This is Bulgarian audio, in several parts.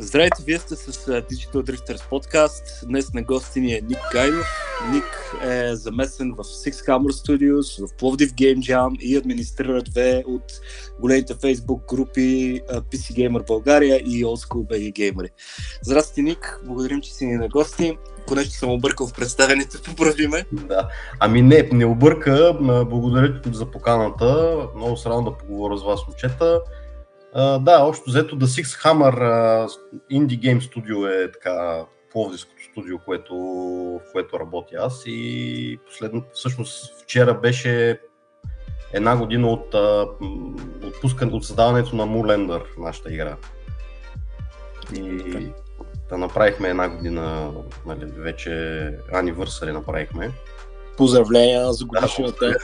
Здравейте, вие сте с Digital Drifters подкаст. Днес на гости ни е Ник Гайдов. Ник е замесен в Six Hammer Studios, в Plovdiv Game Jam и администрира две от големите Facebook групи PC Gamer България и Old School BG Gamer. Здрасти, Ник. Благодарим, че си ни на гости. Понеже съм объркал в представенето, поправи ме. Да. Ами не, не обърка. Благодаря за поканата. Много се да поговоря с вас, момчета. Да, общо взето The Six Hammer uh, Indie Game Studio е така пловдивското студио, което, в което работя аз и последно, всъщност вчера беше една година от uh, отпускане, от създаването на Moorlander, нашата игра. И да направихме една година, нали, вече анивърсари направихме. Поздравления за годишната. Да,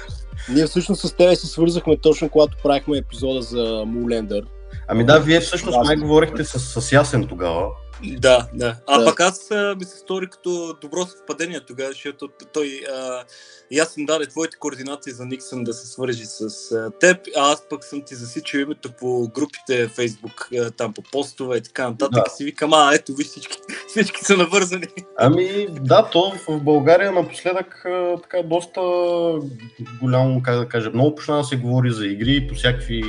Ние всъщност с тебе се свързахме точно когато правихме епизода за Moorlander Ами да, вие всъщност май говорихте с, с Ясен тогава. Да, да. А да. пък аз а, ми се стори като добро съвпадение тогава, защото той а, съм даде твоите координации за Никсън да се свържи с а, теб, а аз пък съм ти засичал името по групите Фейсбук, а, там по постове и така нататък. Да. И си викам, а ето ви всички, всички са навързани. Ами да, то в България напоследък а, така доста голямо, как да кажа, много почна да се говори за игри по всякакви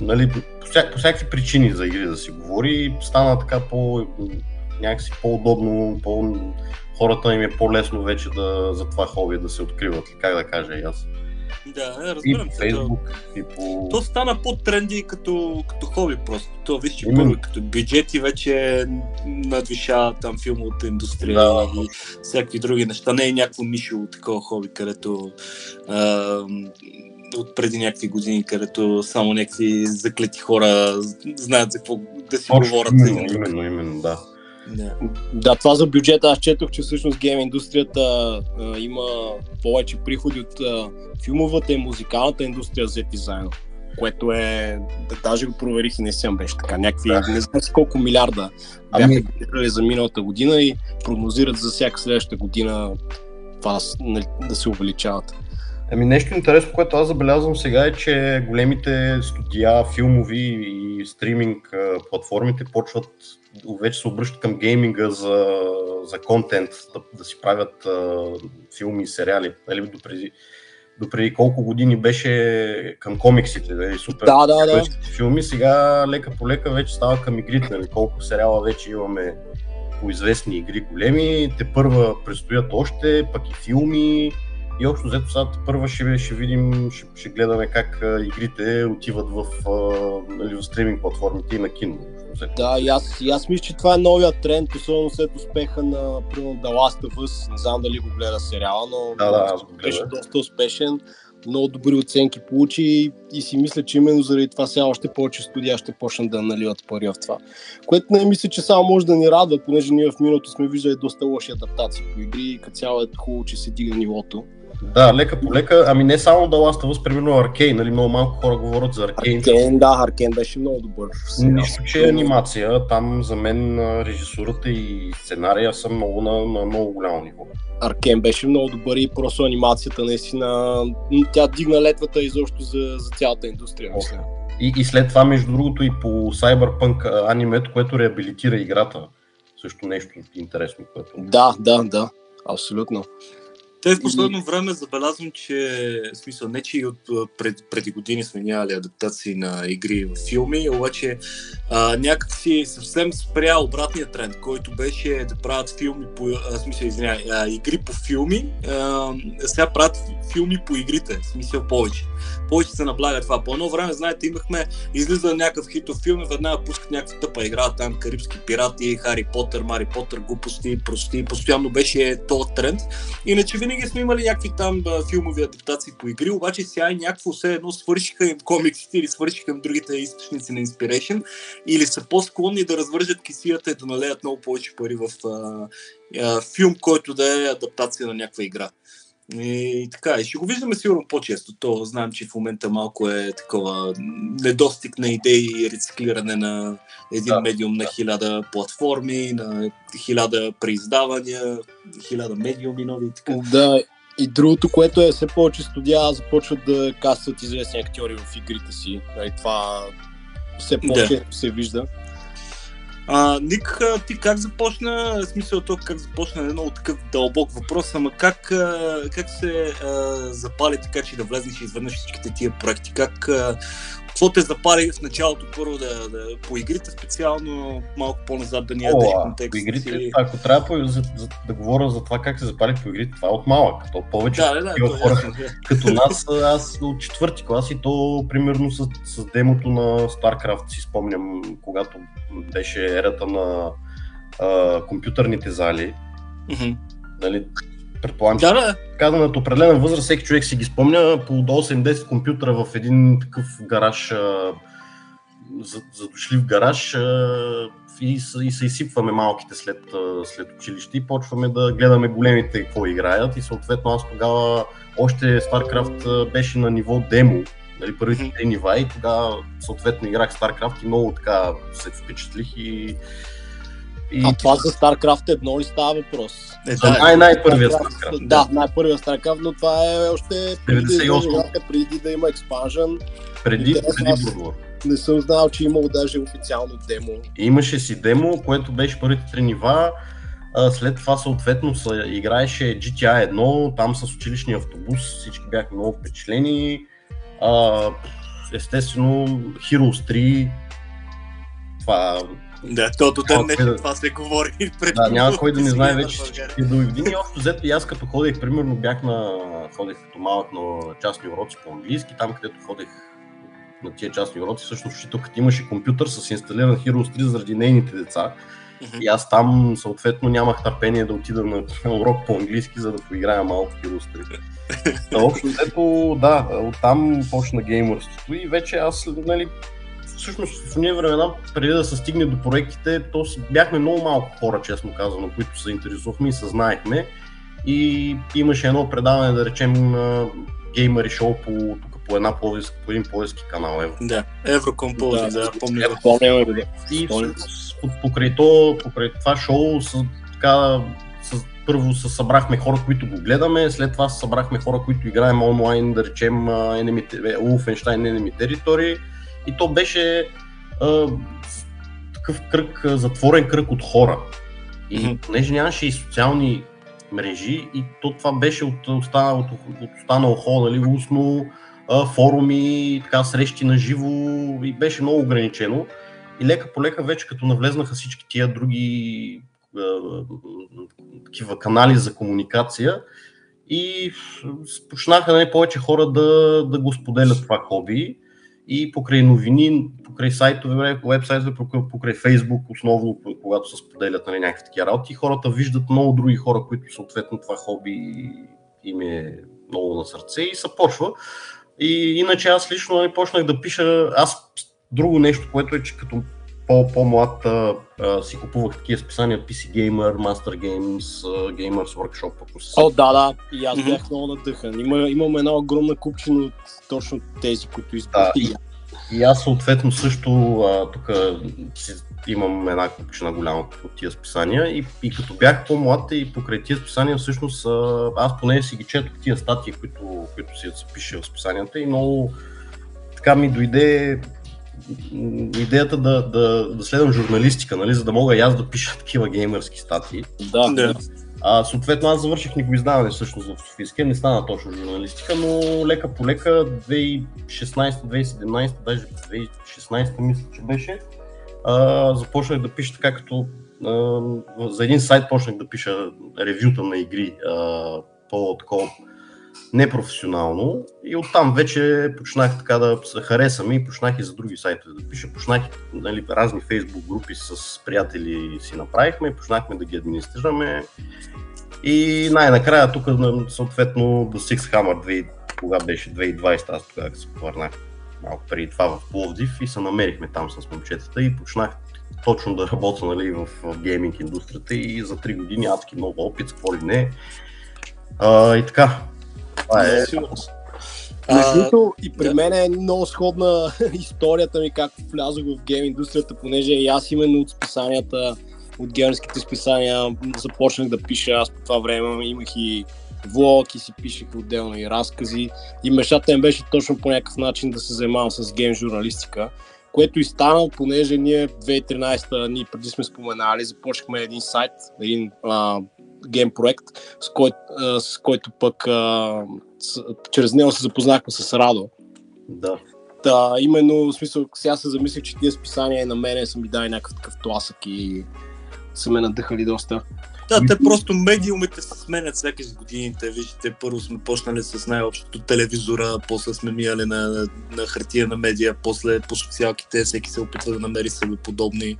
нали, по, вся, по всякакви причини за игри да си говори, стана така по, някакси по-удобно, по, хората им е по-лесно вече да, за това хоби да се откриват, как да кажа и аз. Да, разбирам се. Facebook, то, и по... то стана по-тренди като, като хоби просто. То виж, че първо като бюджети вече надвишава там филмовата индустрия да, и всякакви други неща. Не е някакво нишово такова хоби, където а, от преди някакви години, където само някакви заклети хора знаят за какво да си Точно, говорят. Именно, именно, именно, да. Да. да, това за бюджета. Аз четох, че всъщност гейм индустрията а, има повече приходи от а, филмовата и музикалната индустрия за дизайн. Което е, да, даже го проверих и не съм беше така. Някакви, да. не знам колко милиарда бяха ами... за миналата година и прогнозират за всяка следваща година това нали, да се увеличават. Ами нещо интересно, което аз забелязвам сега е, че големите студия, филмови и стриминг платформите почват вече се обръщат към гейминга за, за контент, да, да си правят а, филми и сериали. Нали, допреди, допреди колко години беше към комиксите, нали, супер да, да, да. филми, сега лека по лека вече става към игрите. Нали, колко сериала вече имаме по известни игри големи, те първа предстоят още, пък и филми, и общо взето сега първа ще, ще видим, ще, ще гледаме как а, игрите отиват в, а, нали, в стриминг платформите и на кино. Да, и аз, и аз мисля, че това е новия тренд, особено след успеха на примерно The Last of Us. Не знам дали го гледа сериала, но да, да, беше доста успешен. Много добри оценки получи и, и си мисля, че именно заради това сега още повече студия ще почнат да наливат пари в това. Което не мисля, че само може да ни радва, понеже ние в миналото сме виждали доста лоши адаптации по игри и като цяло е хубаво, че се дига нивото. Да, лека по лека. Ами не само да Last of Us, примерно Аркейн, нали много малко хора говорят за Аркейн. Аркейн, да, Аркейн беше много добър. Нищо, че е анимация, там за мен режисурата и сценария са много на, на много голямо ниво. Аркен беше много добър и просто анимацията наистина, тя дигна летвата изобщо за, за цялата индустрия, мисля. И, и след това, между другото, и по Cyberpunk анимето, което реабилитира играта, също нещо интересно. Което... Да, да, да, абсолютно. Те в последно време забелязвам, че в смисъл не, че и от пред, преди години сме нямали адаптации на игри в филми, обаче а, някакси съвсем спря обратния тренд, който беше да правят филми по, а, смисъл, извиня, а, игри по филми, а, сега правят филми по игрите, в смисъл повече. Повече се наблага това. По едно време, знаете, имахме, излиза някакъв хитов филм и веднага пускат някаква тъпа игра, там Карибски пирати, Хари Потър, Мари Потър, глупости, прости, постоянно беше този тренд. Иначе винаги сме имали някакви там филмови адаптации по игри, обаче сега е някакво все едно свършиха им комиксите или свършиха им другите източници на инспирейшн или са по-склонни да развържат кисията и да налеят много повече пари в а, а, филм, който да е адаптация на някаква игра. И така, и ще го виждаме сигурно по-често. То знам, че в момента малко е такова недостиг на идеи и рециклиране на един да, медиум да. на хиляда платформи, на хиляда преиздавания, хиляда медиуми нови и така. Да, и другото, което е все повече студия започват да кастват известни актьори в игрите си. И нали, това все по-често се вижда. А, Ник, ти как започна, смисъл то как започна е много такъв дълбок въпрос, ама как, как се а, запали така, че да влезнеш изведнъж всичките тия проекти? Как, а, какво те запали в началото първо да, да по игрите специално, малко по-назад да ни ядеш контекст? По игрите, ако трябва за, за, да говоря за това как се запалих по игрите, това е от малък. То повече да, да, да, хора, като нас, аз от четвърти клас и то примерно с, с демото на StarCraft си спомням, когато беше ерата на а, компютърните зали. Mm-hmm. Нали, предполагам, да, да. казвам от определена възраст, всеки човек си ги спомня, по до 8-10 компютъра в един такъв гараж, задошлив гараж и, и се изсипваме малките след, след училище и почваме да гледаме големите какво играят и съответно аз тогава още StarCraft беше на ниво демо, нали, първите нива и тогава съответно играх StarCraft и много така се впечатлих и и... А това за StarCraft едно ли става въпрос? Е, да, най- най-първият StarCraft. Да, най-първият StarCraft, но това е още 98. Да преди да има експанжен. Преди, преди Brood Не съм знал, че е имало даже официално демо. Имаше си демо, което беше първите три нива. След това съответно се играеше GTA 1, там с училищния автобус, всички бяха много впечатлени. Естествено, Heroes 3, това да, то до ден днешен да... това се говори пред Да, няма кой да не знае вече всички дълги години. Общо взето и аз като ходех, примерно бях на, ходех като малък на частни уроци по английски, там където ходех на тия частни уроци, всъщност учителката имаше компютър с инсталиран Heroes 3 заради нейните деца. Mm-hmm. И аз там съответно нямах търпение да отида на урок по английски, за да поиграя малко Heroes 3. Общо взето, да, оттам почна геймърството и вече аз нали, всъщност в ние времена, преди да се стигне до проектите, то бяхме много малко хора, честно казано, които се интересувахме и съзнаехме. И имаше едно предаване, да речем, геймери шоу по, тук по, една пловиска, по един пловиски канал. Евро. Да, Еврокомпози, да, да, помня. Помня, да. И всъщност покрай, то, покрай това шоу с, така, с, първо се събрахме хора, които го гледаме, след това се събрахме хора, които играем онлайн, да речем Enemy, Wolfenstein Enemy Territory и то беше а, такъв кръг, затворен кръг от хора. И mm-hmm. понеже нямаше и социални мрежи, и то това беше от, останало, от, от останало хора, нали, устно, а, форуми, така, срещи на живо и беше много ограничено. И лека по лека вече като навлезнаха всички тия други а, такива канали за комуникация и почнаха не нали, повече хора да, да го споделят това хоби и покрай новини, покрай сайтове, вебсайтове, покрай Фейсбук, основно когато се споделят нали, някакви такива работи, хората виждат много други хора, които съответно това хоби им е много на сърце и се почва. И иначе аз лично нали, почнах да пиша, аз друго нещо, което е, че като по-млад си купувах такива списания PC Gamer, Master Games, Gamers Workshop, ако се О, да, да, и аз бях много надъхан. Има, имам една огромна купчина от точно тези, които избрах. Да. И аз съответно също тук имам една купчина голяма от тия списания и, и като бях по-млад и покрай тия списания всъщност аз поне си ги четох тия статии, които, които си се пише в списанията и много така ми дойде идеята да, да, да следвам журналистика, нали, за да мога и аз да пиша такива геймърски статии. Да, да. А, съответно аз завърших книгоиздаване всъщност в Софийския, не стана точно журналистика, но лека по лека 2016-2017, даже 2016 мисля, че беше, а, започнах да пиша така като а, за един сайт почнах да пиша ревюта на игри а, по-такова непрофесионално и оттам вече почнах така да се харесам и почнах и за други сайтове да пиша. Почнах нали, разни фейсбук групи с приятели си направихме, почнахме да ги администрираме и най-накрая тук съответно The Six Hammer 2, кога беше 2020, аз тогава се повърнах малко преди това в Пловдив и се намерихме там с момчетата и почнах точно да работя нали, в гейминг индустрията и за 3 години адски много опит, какво ли не. А, и така, това е. Между и при да. мен е много сходна историята ми, как влязох в гейм индустрията, понеже и аз именно от списанията, от геймерските списания започнах да пиша. Аз по това време имах и влог и си пишех отделно и разкази. И мечтата им беше точно по някакъв начин да се занимавам с гейм журналистика. което и стана, понеже ние 2013-та, ние преди сме споменали, започнахме един сайт, един а, гейм проект, с, кой, а, с който пък а, с, чрез него се запознахме с Радо. Да. Та, именно, в смисъл, сега се замислих, че тия списания на мене са ми дали някакъв такъв тласък и са ме надъхали доста. Да, те просто медиумите се сменят всеки с годините. Виждате, първо сме почнали с най-общото телевизора, после сме мияли на, на, на хартия на медия, после по социалките всеки се опитва да намери себе подобни.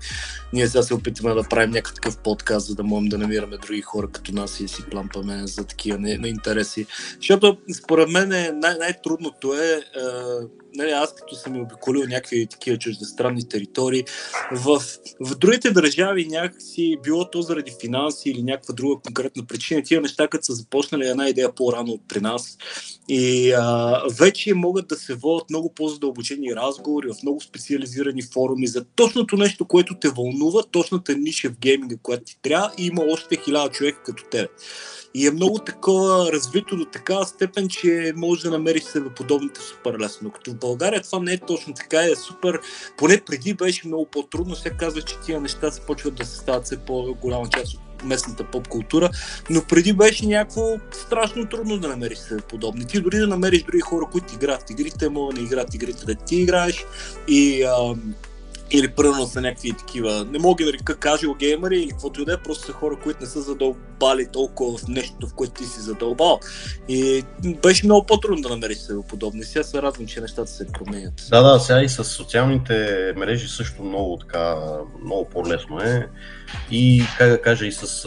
Ние сега се опитваме да правим някакъв подкаст, за да можем да намираме други хора като нас и си плампаме за такива не, не интереси. Защото според мен най- най-трудното е, е нали, аз като съм обиколил някакви такива чуждестранни територии, в, в другите държави някакси, било то заради финанси или някаква друга конкретна причина, тия неща, като са започнали една идея по-рано от при нас и а, вече могат да се водят много по-задълбочени разговори в много специализирани форуми за точното нещо, което те вълнува, точната ниша в гейминга, която ти трябва и има още хиляда човека като тебе. И е много такова развито до такава степен, че може да намериш себе подобните супер лесно. Като в България това не е точно така, е супер. Поне преди беше много по-трудно. Сега казва, че тия неща се почват да се стават все по-голяма част от местната поп култура, но преди беше някакво страшно трудно да намериш себе подобни. Ти дори да намериш други хора, които играят игрите, могат да играят игрите да ти играеш и а, или примерно са някакви такива, не мога да нарека casual геймери или каквото и да е, просто са хора, които не са задълбали толкова в нещо, в което ти си задълбал. И беше много по-трудно да намериш себе подобни. Сега се радвам, че нещата се променят. Да, да, сега и с социалните мрежи също много така, много по-лесно е. И как да кажа, и с...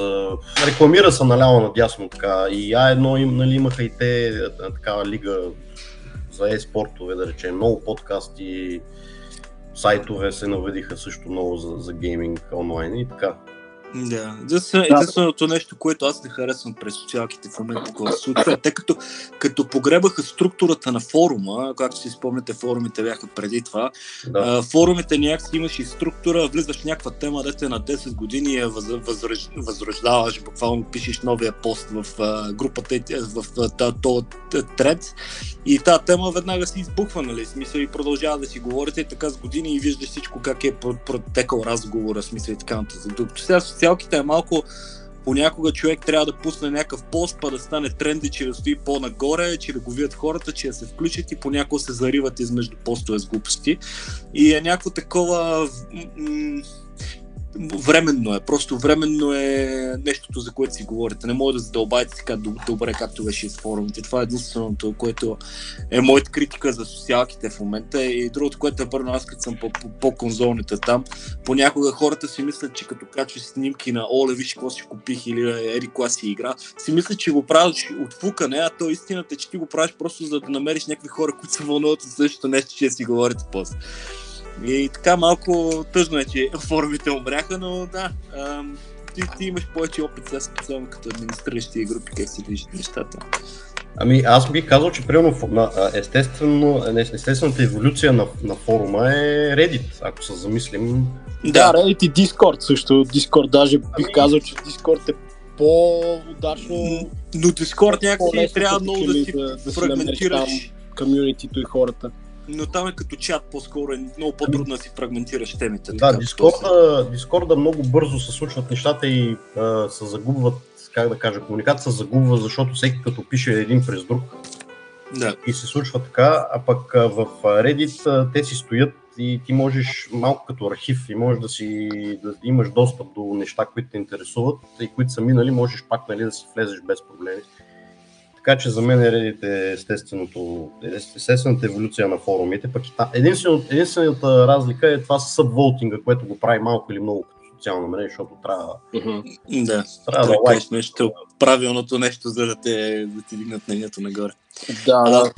рекламира се наляво надясно така. И А1 им, нали, имаха и те такава лига за е-спортове, да речем, много подкасти, сайтове се наведиха също много за, за гейминг онлайн и така. Да, единственото нещо, което аз не харесвам през социалките в момента, когато се случва, е те като, като погребаха структурата на форума, както си спомняте, форумите бяха преди това, да. а, форумите някакси имаш и структура, влизаш в някаква тема, дете на 10 години я възраж, възрождаваш, буквално пишеш новия пост в а, групата, в този тред. И тази тема веднага си избухва, нали, смисъл и продължава да си говорите и така с години и виждаш всичко как е протекал разговора, смисъл и така нататък. Сега социалките е малко понякога човек трябва да пусне някакъв пост, па да стане тренди, че да стои по-нагоре, че да го видят хората, че да се включат и понякога се зариват измежду постове с глупости. И е някакво такова м- временно е. Просто временно е нещото, за което си говорите. Не може да задълбаете така добре, както беше с форумите. Това е единственото, което е моята критика за социалките в момента. И другото, което е първо, аз като съм по-конзолните там, понякога хората си мислят, че като качваш снимки на Оле, виж какво си купих или ери коя си игра, си мислят, че го правиш от фукане, а то истината е, че ти го правиш просто за да намериш някакви хора, които се вълнуват от същото нещо, че си говорите после. И така малко тъжно е, че форумите умряха, но да, ам, ти, ти имаш повече опит сега специално като администриращи групи, как си движат нещата. Ами аз бих казал, че примерно естествено, естествената еволюция на, на форума е Reddit, ако се замислим. Да, Reddit и Discord също. Discord даже бих ами... казал, че Discord е по-удачно. Но Discord някакси трябва много да си да, да фрагментираш. Комьюнитито и хората но там е като чат, по-скоро е много по-трудно да си фрагментираш темите. Да, Дискорда, Дискорда много бързо се случват нещата и а, се загубват, как да кажа, комуникация се загубва, защото всеки като пише един през друг. Да. И се случва така, а пък в Reddit те си стоят и ти можеш малко като архив и можеш да си да имаш достъп до неща, които те интересуват и които са минали, можеш пак нали, да си влезеш без проблеми. Така че за мен Reddit е естественото, естествената еволюция на форумите. Пък единствената, единствената разлика е това с събволтинга, което го прави малко или много като социална мрежа, защото трябва, mm-hmm. да, трябва да лайк. Нещо, правилното нещо, за да те, да ти дигнат мнението нагоре. Да, да.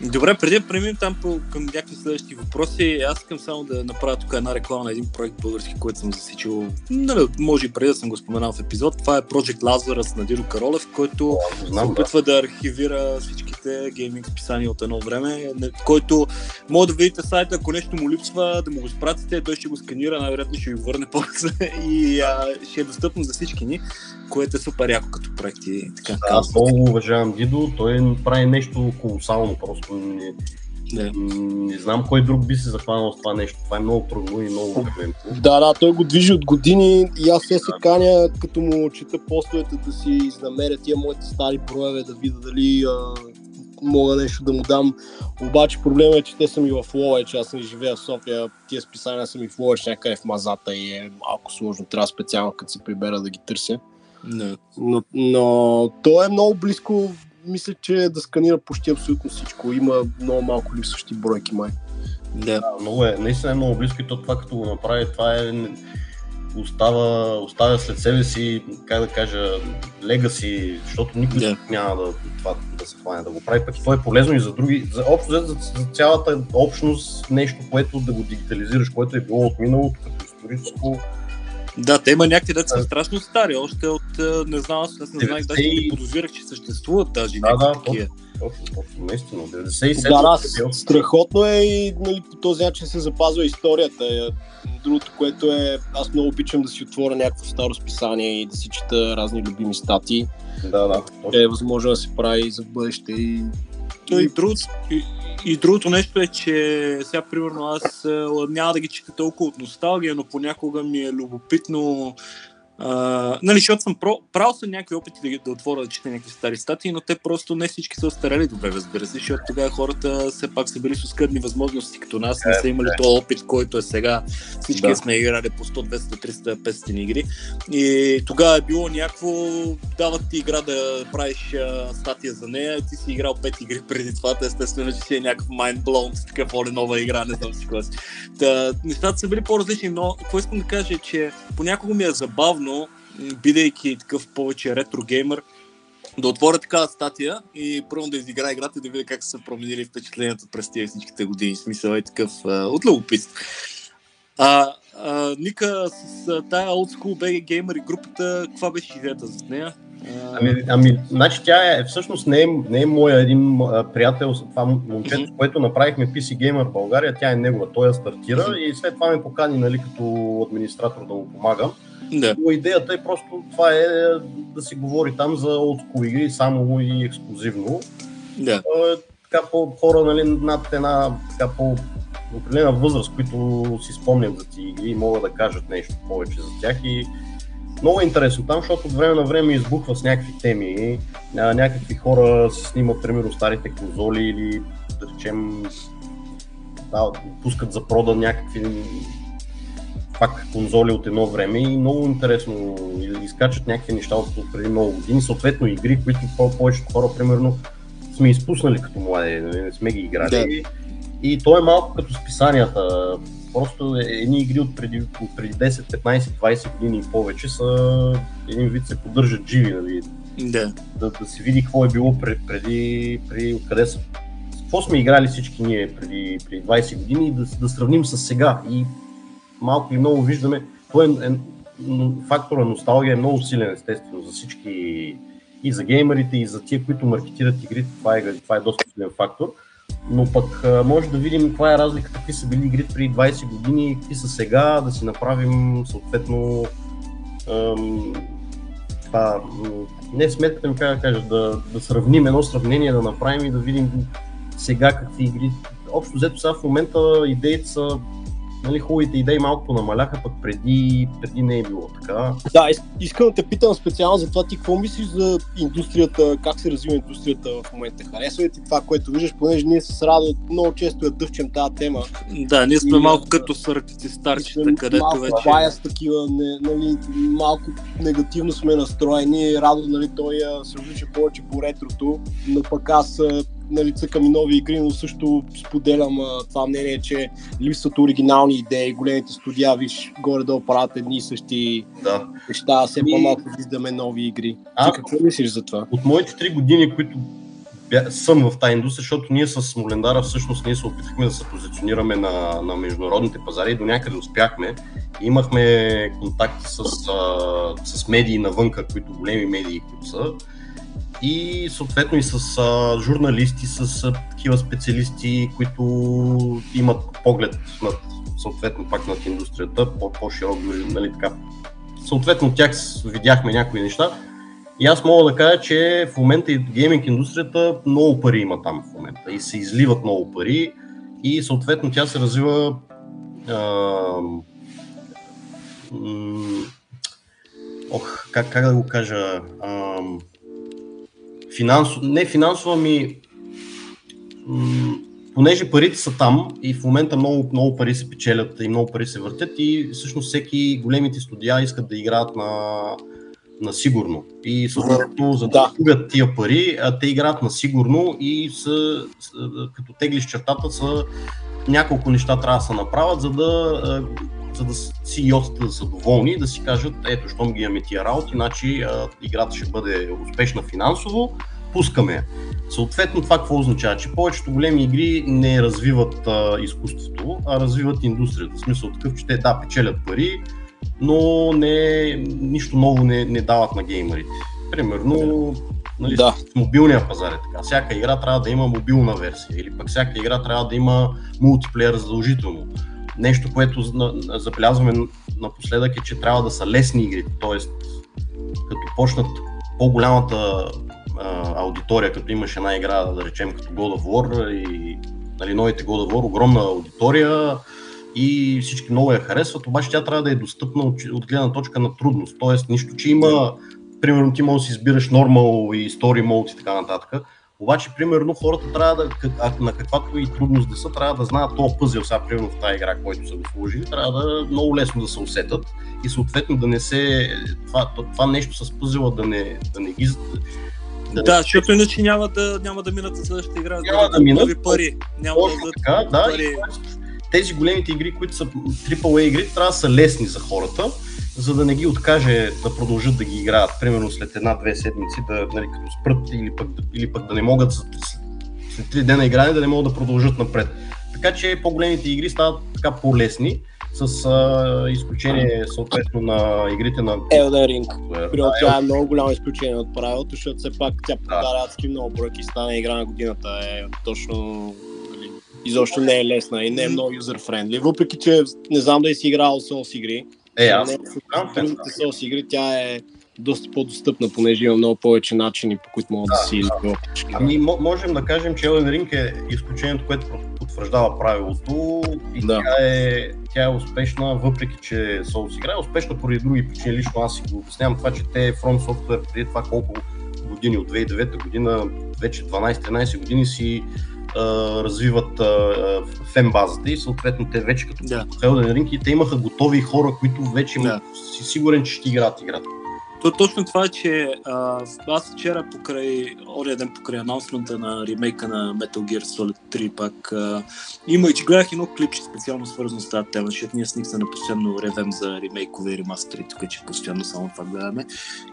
Добре, преди да преминем там по, към някакви следващи въпроси, аз искам само да направя тук една реклама на един проект български, който съм засичал, нали, може и преди да съм го споменал в епизод. Това е Project Lazarus на Дидо Каролев, който Знам, се опитва да. да архивира всичките гейминг списания от едно време, който може да видите сайта, ако нещо му липсва, да му го спратите, той ще го сканира, най-вероятно ще ви върне после и а, ще е достъпно за всички ни, което е супер яко като проект. И така, аз много уважавам Дидо, той прави нещо колосално просто не, Да. Не знам кой друг би се захванал с това нещо. Това е много трудно и много времето. Да, да, той го движи от години и аз се се каня, като му чета постовете да си изнамеря тия моите стари прояви, да видя дали а, мога нещо да му дам. Обаче проблема е, че те са ми в Ловеч, аз не живея в София, тия списания са ми в Ловеч някъде в Мазата и е малко сложно, трябва специално като се прибера да ги търся. Но, но то е много близко, мисля, че да сканира почти абсолютно всичко. Има много малко липсващи бройки май. Да. Да, много е, наистина е много близко и то това като го направи, това е остава, оставя след себе си, как да кажа, легаси, защото никой Да. няма да, това, да се хване да го прави, пък и то е полезно и за други, за, общо взето за, за цялата общност, нещо, което да го дигитализираш, което е било от миналото, като историческо. Да, те има някакви деца страшно стари, още от, а, не знам, аз не знаех, даже не 90 подозирах, че съществуват даже Да, да, някакви такива. Точно, точно, наистина, 97 Да, да, е страхотно е и нали, по този начин се запазва историята. Е, Другото, което е, аз много обичам да си отворя някакво старо списание и да си чета разни любими статии. Да, да, точно. Е възможно да се прави и за бъдеще. И... То и, другото, и, и другото нещо е, че сега, примерно, аз а, няма да ги чета толкова от носталгия, но понякога ми е любопитно А, нали, защото съм про, правил съм някакви опити да, да отворя да чета някакви стари статии, но те просто не всички са остарели добре, разбира се, защото тогава хората все пак са били с оскъдни възможности, като нас, не са имали този опит, който е сега. Всички Да. сме играли по 100, 200, 300, 500 игри. И тогава е било някакво, дават ти игра да правиш а, статия за нея, ти си играл 5 игри преди това, те естествено, че си е някакъв mind blown такъв оле нова игра, не знам си какво си. Та, нещата са били по-различни, но какво искам да кажа е, че понякога ми е забавно, м, бидейки такъв повече ретро геймер, да отворя такава статия и първо да изигра играта и да видя как са се променили впечатленията през тези всичките години. Смисъл е такъв а, от любопитство. А, а, Ника, с а, тая Old School BG Gamer и групата, каква беше идеята за нея? А, Ами, ами, значи тя е, всъщност не е, не е моя един а, приятел, това момчето, Мгм. което направихме PC Gamer в България, тя е негова, той я стартира и след това ме покани нали, като администратор да му помагам. Да. Но идеята е просто това е да се говори там за олдскул игри, само и ексклюзивно. Да. А, така по хора нали, над една така по определена възраст, които си спомнят за ти игри и могат да кажат нещо повече за тях и много е интересно там, защото от време на време избухва с някакви теми, някакви хора си снимат, примерно, старите конзоли или да речем да, пускат за прода някакви пак конзоли от едно време и много интересно изкачат някакви неща от преди много години, съответно игри, които по- повечето хора, примерно, сме изпуснали като млади, нали, не сме ги играли. Да. И, и то е малко като списанията. Просто е- едни игри от преди, от преди 10, 15, 20 години и повече са един вид се поддържат живи, нали, Да. да, да се види какво е било преди, преди, преди откъде са. Какво сме играли всички ние преди, преди 20 години и да, да сравним с сега. И малко или много виждаме, то е, е, фактора носталгия е много силен, естествено, за всички и за геймерите, и за тия, които маркетират игрите, това е, това е доста силен фактор. Но пък може да видим каква е разликата, какви са били игрите преди 20 години, какви са сега, да си направим съответно ам, това, не сметката ми, как да кажа, да, да сравним едно сравнение, да направим и да видим сега какви игри. Общо взето сега в момента идеите са, нали, хубавите идеи малко намаляха, пък преди, преди не е било така. Да, ис- искам да те питам специално за това ти какво мислиш за индустрията, как се развива индустрията в момента. Харесва ли ти това, което виждаш, понеже ние с Радо много често я дъвчем тази тема. Да, ние сме И, малко като съртите старчета, където малко вече... bias такива, не, нали, малко негативно сме настроени. Радо, нали, той се влича повече по ретрото, но пък аз нали, цъкам и нови игри, но също споделям а, това мнение, че липсват оригинални идеи, големите студия, виж, горе-долу правят едни и същи Да. неща, все Ами- по-малко виждаме нови игри. А- Ти какво мислиш за това? От моите три години, които съм в тази индустрия, защото ние с Смолендара всъщност ние се опитахме да се позиционираме на, на международните пазари и до някъде успяхме. Имахме контакти с, а, с медии навънка, които големи медии, които са. И съответно и с а, журналисти, с а, такива специалисти, които имат поглед над, съответно пак над индустрията, по- по-широк, нали така. Съответно от тях видяхме някои неща И аз мога да кажа, че в момента и гейминг индустрията много пари има там в момента и се изливат много пари и съответно тя се развива а, м- ох, как, как да го кажа, а, финансово, не финансово, ми м- понеже парите са там и в момента много, много пари се печелят и много пари се въртят и всъщност всеки големите студия искат да играят на, на сигурно. И съответно, за да купят тия пари, а те играят на сигурно и са, като теглиш чертата са няколко неща трябва да се направят, за да, за да CEO-тата да са доволни и да си кажат, ето, щом ги имаме тия работи, значи играта ще бъде успешна финансово, пускаме. Съответно, това какво означава? Че повечето големи игри не развиват а, изкуството, а развиват индустрията. В смисъл такъв, че те да, печелят пари, но не, нищо ново не, не дават на геймерите. Примерно, нали, да. с мобилния пазар е така. Всяка игра трябва да има мобилна версия или пък всяка игра трябва да има мултиплеер задължително. Нещо, което забелязваме напоследък е, че трябва да са лесни игри, т.е. като почнат по-голямата а, аудитория, като имаш една игра, да речем като God of War и нали, новите God of War, огромна аудитория и всички много я харесват, обаче тя трябва да е достъпна от, от гледна точка на трудност. Тоест, нищо, че има, примерно ти можеш да си избираш нормал и story mode и така нататък, обаче, примерно, хората трябва да, на каквато и трудност да са, трябва да знаят този пъзел, сега, примерно в тази игра, който са го сложили, трябва да много лесно да се усетат и съответно да не се, това, това нещо с пъзела да не, да не ги да, да защото иначе няма да, няма да минат за следващата игра. Няма да, минат. пари. Няма да, така, да, пари. тези големите игри, които са AAA игри, трябва да са лесни за хората, за да не ги откаже да продължат да ги играят. Примерно след една-две седмици, да, нали, като спрат или пък, или пък да не могат след три дена игране да не могат да продължат напред. Така че по-големите игри стават така по-лесни с а, изключение съответно на игрите на Elden Ring. Примерно тя е много голямо изключение от правилото, защото все пак тя продава адски много бройки, стана игра на годината. Е точно нали, изобщо не е лесна и не е много юзер-френдли, въпреки че не знам да си играл Souls игри. Е, аз не, другите Souls игри тя е доста по-достъпна, понеже има много повече начини, по които могат да, да си да. Ами, можем да кажем, че Elden Ring е изключението, което потвърждава правилото и да. тя, е, тя е успешна, въпреки че Souls игра е успешна поради други причини. Лично аз си го обяснявам това, че те From Software преди това колко години, от 2009 година, вече 12-13 години си развиват фен базата и съответно те вече като да. Elden Ring и те имаха готови хора, които вече да. си сигурен, че ще играят играта. То точно това е, че а, аз вчера покрай, ория ден покрай анонсмента на ремейка на Metal Gear Solid 3 пак а, има и че гледах едно клипче специално свързано с тази тема, защото ние с Никса постоянно ревем за ремейкове и ремастери, тук че постоянно само това гледаме.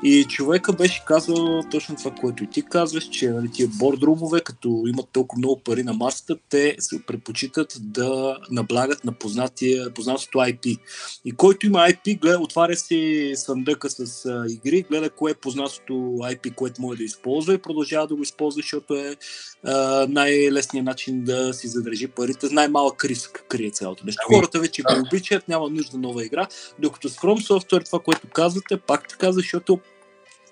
И човека беше казал точно това, което и ти казваш, че нали, тия бордрумове, като имат толкова много пари на масата, те се предпочитат да наблягат на познатия, познатото IP. И който има IP, гледа, отваря си съндъка с игри, гледа кое е познатото IP, което може да използва и продължава да го използва, защото е а, най-лесният начин да си задържи парите. Най-малък риск крие цялото нещо. Ами, Хората вече го обичат, няма нужда нова игра, докато с From Software това, което казвате, пак така, защото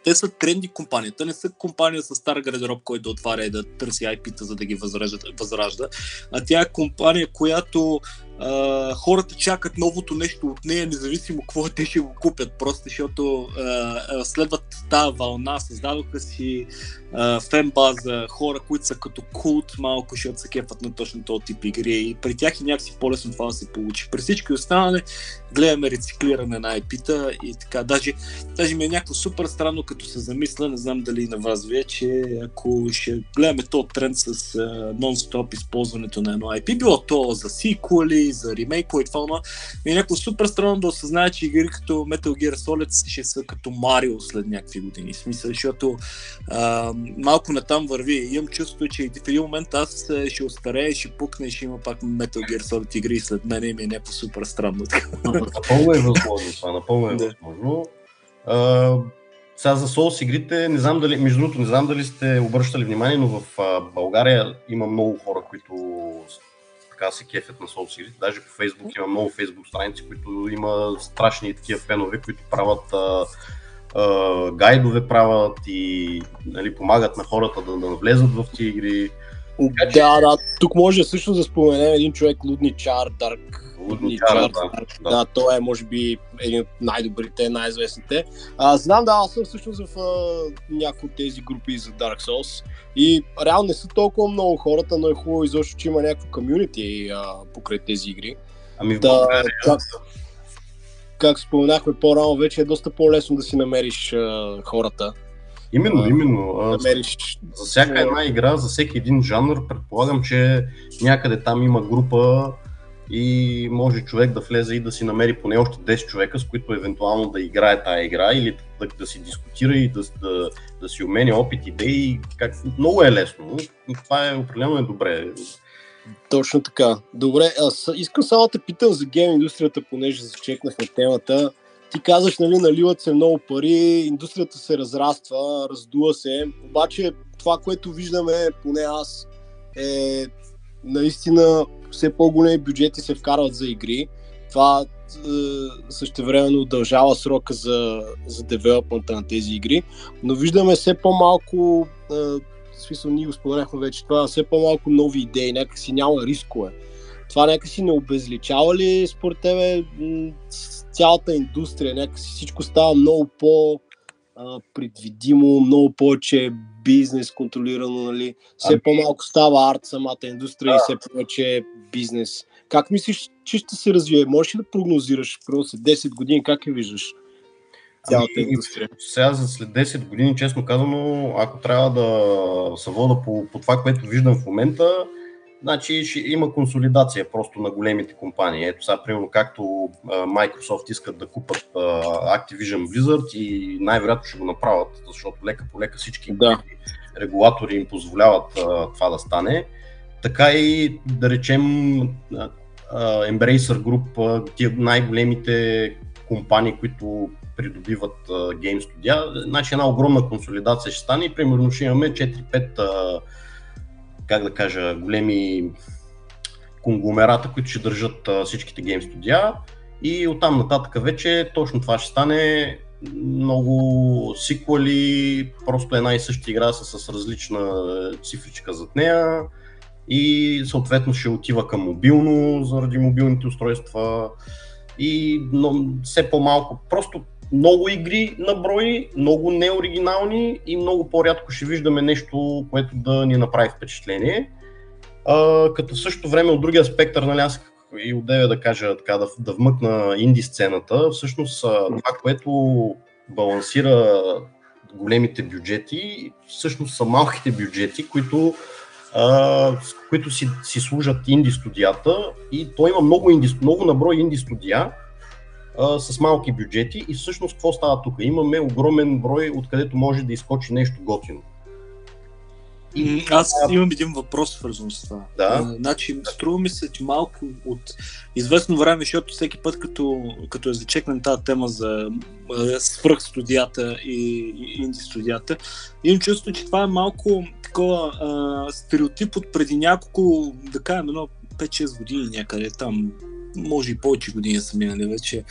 те са тренди компания. Те не са компания с стар гардероб, който да отваря и да търси IP-та, за да ги възражда, възражда. А тя е компания, която а, хората чакат новото нещо от нея, независимо какво те ще го купят, просто защото а, следват тази вълна, създадоха си а, фен база, хора, които са като култ малко, защото се кефат на точно този тип игри и при тях е някакси по-лесно това да се получи. При всички останали гледаме рециклиране на IP-та и така. Даже, даже ми е някакво супер странно, като се замисля, не знам дали на вас вие, че ако ще гледаме този тренд с нон-стоп използването на едно IP, било то за сиквели, и това, но ми е някакво супер странно да осъзнае, че игри като Metal Gear Solid ще са като Марио след някакви години. В смисъл, защото а, малко натам върви. Имам чувство, че в един момент аз ще остарея, ще пукне и ще има пак Metal Gear Solid игри след мен и ми е някакво супер странно. Напълно е възможно това, напълно е възможно. Сега за Souls игрите, не знам дали, между другото, не знам дали сте обръщали внимание, но в а, България има много хора, които така се кефят на Souls игрите. Даже по Facebook има много Facebook страници, които има страшни такива фенове, които правят а, а, гайдове правят и нали, помагат на хората да, да навлезат в тези игри. Да, да, тук може също да споменем един човек, Лудничар, Дарк Лудничар, да, да. да, той е може би един от най-добрите, най-известните. А, знам, да, аз съм всъщност в някои от тези групи за Dark Souls и реално не са толкова много хората, но е хубаво изобщо, че има някакво комюнити покрай тези игри. Ами да, как, как споменахме по-рано, вече е доста по-лесно да си намериш а, хората. Именно, именно. Намериш... За всяка една игра, за всеки един жанр, предполагам, че някъде там има група и може човек да влезе и да си намери поне още 10 човека, с които евентуално да играе тая игра или да, да си дискутира и да, да, да си обменя опит, идеи. Как... Много е лесно. Това е определено е добре. Точно така. Добре, аз искам само да те питам за гейм индустрията, понеже зачекнахме темата. Ти казваш, нали, наливат се много пари, индустрията се разраства, раздува се, обаче това, което виждаме, поне аз, е наистина все по-големи бюджети се вкарват за игри. Това е, същевременно удължава срока за, за девелопмента на тези игри, но виждаме все по-малко, е, в смисъл ние го споменахме вече, това все по-малко нови идеи, някакси няма рискове. Това някакси не обезличава ли според тебе цялата индустрия, някакси всичко става много по- предвидимо, много повече бизнес контролирано, нали? Все ами... по-малко става арт самата индустрия а. и все повече бизнес. Как мислиш, че ще се развие? Можеш ли да прогнозираш първо след 10 години, как я виждаш? Цялата ами, индустрия. Сега за след 10 години, честно казано, ако трябва да се вода по, по това, което виждам в момента, Значи ще има консолидация просто на големите компании. Ето сега, примерно, както Microsoft искат да купат Activision Blizzard и най-вероятно ще го направят, защото лека по лека всички да. регулатори им позволяват това да стане. Така и да речем Embracer Group, тия най-големите компании, които придобиват гейм студия, значи една огромна консолидация ще стане и примерно ще имаме 4-5 как да кажа, големи конгломерата, които ще държат всичките гейм студия. И оттам нататък вече точно това ще стане. Много сиквели, просто една и съща игра с, с различна цифричка зад нея. И съответно ще отива към мобилно заради мобилните устройства. И но, все по-малко. Просто много игри на брой, много неоригинални и много по-рядко ще виждаме нещо, което да ни направи впечатление. А, като в същото време от другия спектър, нали, аз и отдеве да кажа така, да, да вмъкна инди сцената, всъщност това, което балансира големите бюджети, всъщност са малките бюджети, които, а, които си, си служат инди студията и той има много, инди, много наброй инди студия, а, с малки бюджети и всъщност какво става тук? Имаме огромен брой, откъдето може да изкочи нещо готино. И, Аз имам един въпрос свързан с това. Да. А, значи, струва ми се, че малко от известно време, защото всеки път, като, като е зачекнем тази тема за свръх студията и, и инди студията, имам чувство, че това е малко такова а, стереотип от преди няколко, да кажем, едно 5-6 години някъде там, може и повече години са минали вече,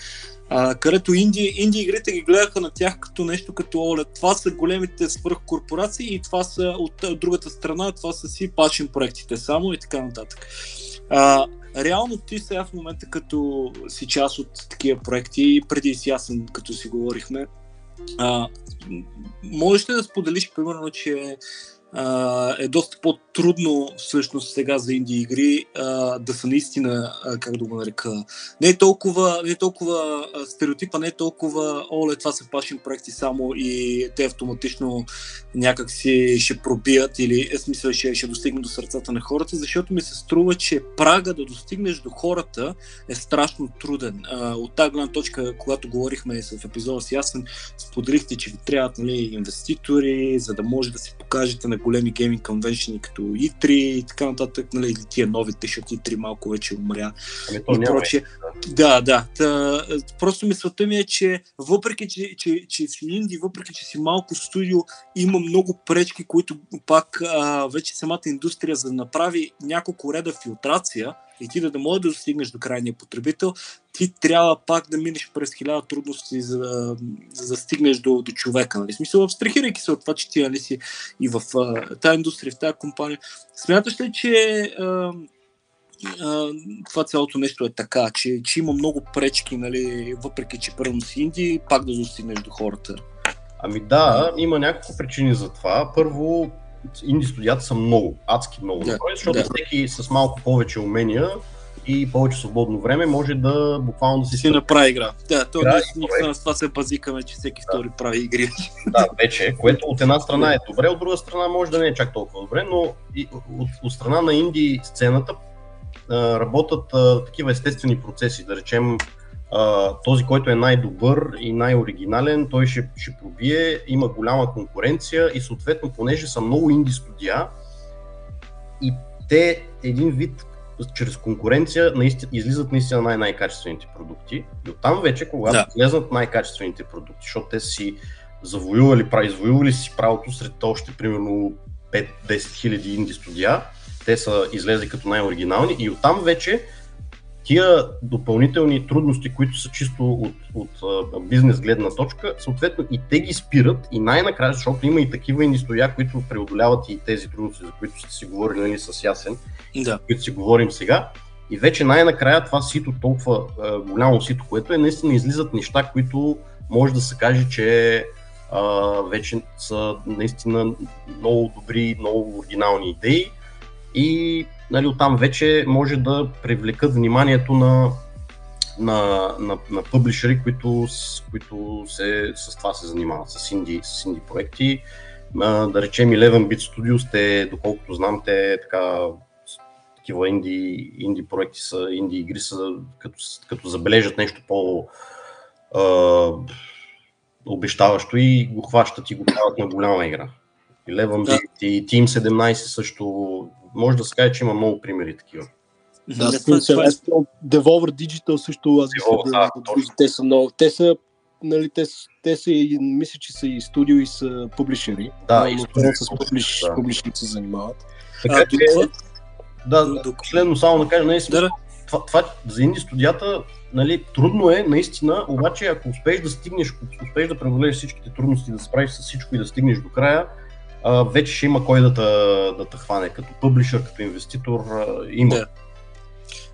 а, където инди, инди игрите ги гледаха на тях като нещо като OLED. Това са големите свръхкорпорации и това са от, другата страна, това са си пашен проектите само и така нататък. А, реално ти сега в момента като си част от такива проекти преди си аз съм, като си говорихме, а, можеш ли да споделиш, примерно, че е доста по-трудно всъщност сега за инди игри а, да са наистина, а, как да го нарека, не е толкова, не е толкова стереотипа, не е толкова, оле, това са пашин проекти само и те автоматично някак си ще пробият или е смисъл ще, ще достигнат до сърцата на хората, защото ми се струва, че прага да достигнеш до хората е страшно труден. А, от тази гледна точка, когато говорихме в епизода с Ясен, споделихте, че ви трябват нали, инвеститори, за да може да се покажете на големи гейминг конвеншени като E3 и така нататък, нали, или тия новите, защото E3 малко вече умря. Ами, и прочие. Да, да. Та, просто мисълта ми е, че въпреки, че, че, че си инди, въпреки, че си малко студио, има много пречки, които пак а, вече самата индустрия, за да направи няколко реда филтрация, и ти да, да можеш да достигнеш до крайния потребител, ти трябва пак да минеш през хиляда трудности, за да, за да стигнеш до, до човека. Нали? Смисъл, абстрахирайки се от това, че ти нали, си и в тази индустрия, в тази компания, смяташ ли, че а, това цялото нещо е така, че, че има много пречки, нали, въпреки че първо си инди, пак да достигнеш до хората. Ами да, има няколко причини за това. Първо, инди студията са много, адски много, да, защото да. всеки с малко повече умения и повече свободно време може да буквално да си... Си направи игра. Да, то игра с това се базикаме, че всеки да. втори прави игри. Да, вече, което от една страна е добре, от друга страна може да не е чак толкова добре, но и от, от страна на инди сцената работят а, такива естествени процеси, да речем а, този, който е най-добър и най-оригинален, той ще, ще пробие, има голяма конкуренция и съответно, понеже са много инди студия и те един вид чрез конкуренция наистина, излизат наистина най- най-качествените продукти. И оттам вече, когато да. излезнат най-качествените продукти, защото те си завоювали, извоювали си правото сред още примерно 5-10 хиляди инди студия, те са излезли като най-оригинални и оттам вече тия допълнителни трудности, които са чисто от, от, от бизнес гледна точка, съответно и те ги спират и най-накрая, защото има и такива индустрия, които преодоляват и тези трудности, за които сте си говорили нали, с Ясен, да. които си говорим сега. И вече най-накрая това сито, толкова е, голямо сито, което е, наистина излизат неща, които може да се каже, че е, вече са наистина много добри, много оригинални идеи и нали, оттам вече може да привлекат вниманието на, на, на, на публишери, които, които се, с това се занимават, с инди, с инди проекти. Да речем 11 Bit Studios, те, доколкото знам, те така такива инди, инди проекти са, инди игри са, като, като забележат нещо по а, обещаващо и го хващат и го правят на голяма игра. 11 Bit да. и Team 17 също може да се каже, че има много примери такива. Да, е... Devolver Digital също аз Devolver, да, да, те са много, те са нали, те, те са, мисля, че са и студио и са публишери. Да, и студио, с публиш, да. се занимават. Така че, да, да, последно само да кажа, нали, да. това, това, за инди студията нали, трудно е, наистина, обаче ако успееш да стигнеш, ако успееш да преодолееш всичките трудности, да справиш с всичко и да стигнеш до края, вече ще има кой да те, да хване. Като публишър, като инвеститор, има. Да.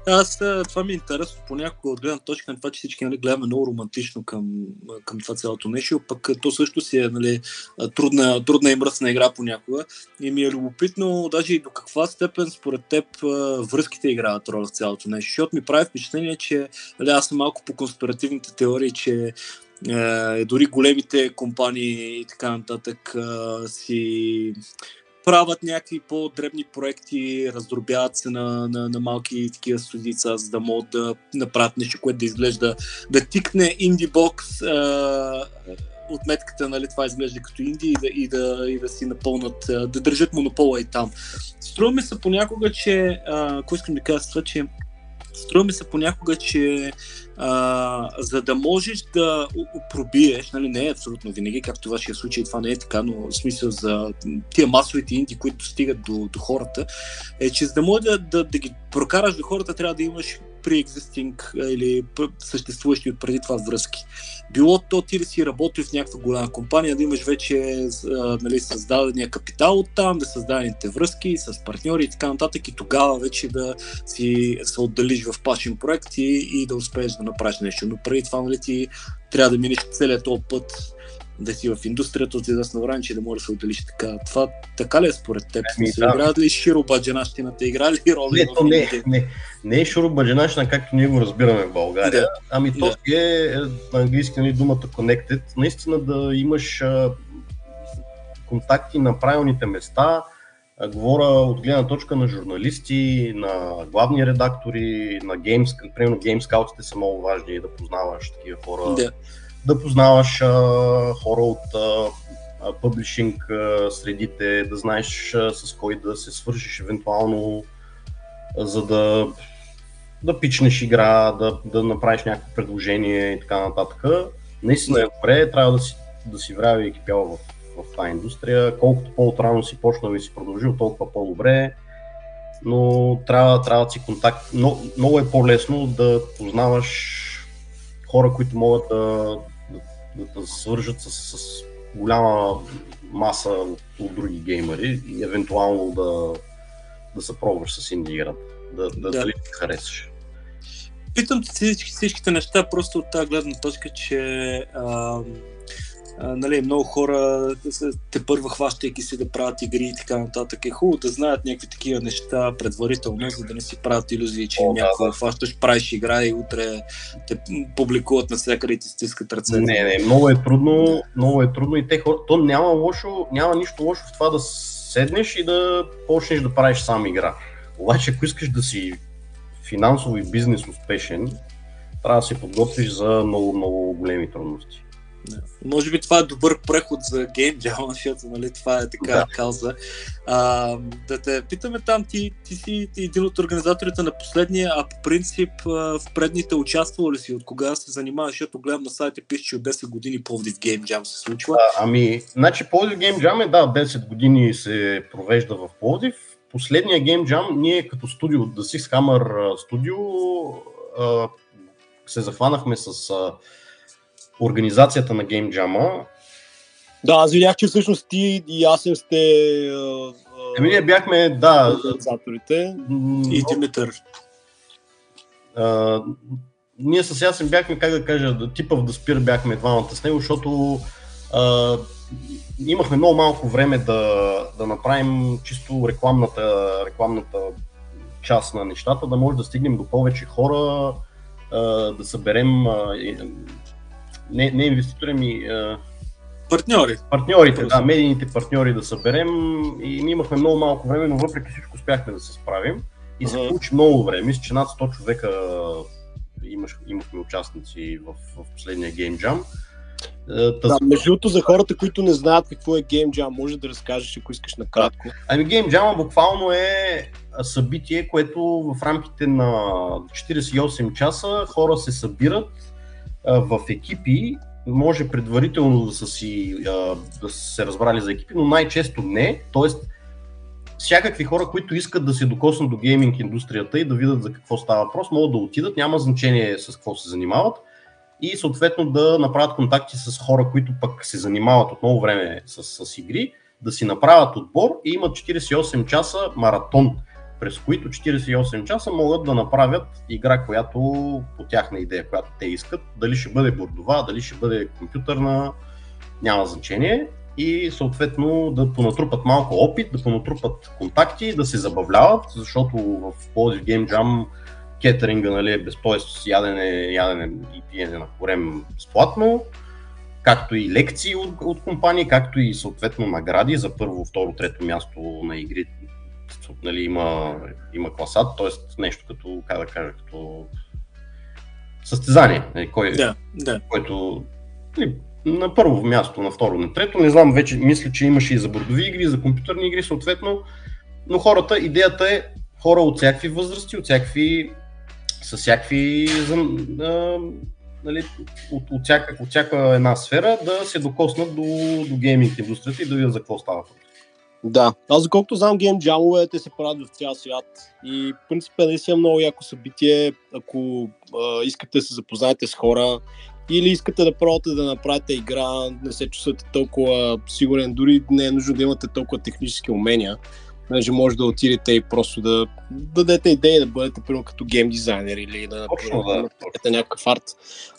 Аз това ми е интересно понякога от гледна точка на това, че всички нали, гледаме много романтично към, към това цялото нещо, пък то също си е нали, трудна, трудна и мръсна игра понякога. И ми е любопитно даже и до каква степен според теб връзките играят роля в цялото нещо. Защото ми прави впечатление, че нали, аз съм малко по конспиративните теории, че е, дори големите компании и така нататък е, си правят някакви по-дребни проекти, раздробяват се на, на, на малки такива студица, за да могат да направят нещо, което да изглежда, да тикне инди бокс е, от метката, нали, това изглежда като инди и да, и да, и да си напълнат, да държат монопола и там. Струва ми се понякога, че, ако искам да кажа това, че Струва ми се понякога, че а, за да можеш да пробиеш, нали, не е абсолютно винаги, както в вашия случай това не е така, но в смисъл за тия масовите инди, които стигат до, до хората, е, че за да можеш да, да, да ги прокараш до хората, трябва да имаш pre-existing или съществуващи от преди това връзки. Било то ти да си работил в някаква голяма компания, да имаш вече нали, създадения капитал от там, да създадените връзки с партньори и така нататък и тогава вече да си се отделиш в пашен проект и, и да успееш да направиш нещо. Но преди това нали, ти трябва да минеш целият този път да си в индустрията от известно време, че да можеш да се отделиш така. Това така ли е според теб? Ами, да. Играят ли широбаджанащината? Игра ли роли? Не, то не, не, не е широбаджанащина, както ние го разбираме в България. Да. Ами то да. е на английски нали, думата connected. Наистина да имаш а, контакти на правилните места, говоря от гледна точка на журналисти, на главни редактори, на геймс, примерно геймскаутите са много важни да познаваш такива хора. Да да познаваш а, хора от а, публишинг средите, да знаеш а, с кой да се свършиш евентуално, а, за да, да пичнеш игра, да, да направиш някакво предложение и така нататък. Наистина е добре, трябва да си, да си врява и екипял в, в тази индустрия. Колкото по-отрано си почнал и си продължил, толкова по-добре. но трябва, трябва да си контакт. Но, много е по-лесно да познаваш хора, които могат да, да, свържат с, с голяма маса от, от други геймери и евентуално да, да се пробваш с инди играта, да, да, да. дали ти харесаш. Питам всички, всичките неща просто от тази гледна точка, че а, а, нали, много хора те първа хващайки си да правят игри и така нататък. Е хубаво да знаят някакви такива неща предварително, за да не си правят иллюзии, че О, да, да. хващаш, правиш игра и утре те публикуват навсякъде и ти стискат ръце. Не, не, много е трудно, много е трудно и те хора, то няма лошо, няма нищо лошо в това да седнеш и да почнеш да правиш сам игра. Обаче, ако искаш да си финансово и бизнес успешен, трябва да се подготвиш за много, много големи трудности. Да. Може би това е добър преход за Jam, защото нали, това е така да. кауза. А, да те питаме там, ти, ти си един от организаторите на последния, а по принцип в предните участвал ли си? От кога се занимаваш? Защото гледам на сайта пише, че от 10 години Пловдив Game Jam се случва. А, ами, значи Пловдив Game Jam е, да, 10 години се провежда в Пловдив. Последния Game Jam, ние като студио, The Six Hammer студио, се захванахме с организацията на Game Jam. Да, аз видях, че всъщност ти и аз сте... Еми, ние бяхме, да... Организаторите. И Димитър. А, ние с Ясен бяхме, как да кажа, типа в Даспир бяхме двамата с него, защото а, имахме много малко време да, да направим чисто рекламната, рекламната част на нещата, да може да стигнем до повече хора, а, да съберем а, не, не инвеститори, ми... А... Партньори. Партньорите, да, медийните партньори да съберем и ние имахме много малко време, но въпреки всичко успяхме да се справим и се получи много време. Мисля, че над 100 човека имаш, имахме участници в, в последния Game Jam. Таз... Да, между другото, за хората, които не знаят какво е Game Jam, може да разкажеш, ако искаш накратко. Ами Game Jam буквално е събитие, което в рамките на 48 часа хора се събират в екипи може предварително да са си да са се разбрали за екипи, но най-често не. Тоест, всякакви хора, които искат да се докоснат до гейминг индустрията и да видят за какво става въпрос, могат да отидат, няма значение с какво се занимават и съответно да направят контакти с хора, които пък се занимават от много време с, с игри, да си направят отбор и имат 48 часа маратон през които 48 часа могат да направят игра, която по тяхна идея, която те искат. Дали ще бъде бордова, дали ще бъде компютърна, няма значение. И съответно да понатрупат малко опит, да понатрупат контакти, да се забавляват, защото в Plodiv Game Jam кетеринга нали, е без, т.е. ядене, ядене и пиене на корем безплатно, както и лекции от, от компании, както и съответно награди за първо, второ, трето място на игри нали, има, има класат, т.е. нещо като, как да кажа, като състезание, нали, кой, да, да. което нали, на първо място, на второ, на трето, не знам, вече мисля, че имаше и за бордови игри, и за компютърни игри, съответно, но хората, идеята е хора от всякакви възрасти, от всякакви, с всякакви, а, нали, от, от, всяка, от всяка една сфера да се докоснат до, до гейминг индустрията и да видят за какво става. Да, аз доколкото знам гейм джамове, те се правят в цял свят и в принцип е наистина много яко събитие, ако а, искате да се запознаете с хора или искате да пробвате да направите игра, не се чувствате толкова сигурен, дори не е нужно да имате толкова технически умения, Понеже може да отидете и просто да, дадете идеи да бъдете примерно като гейм дизайнер или да направите някакъв арт.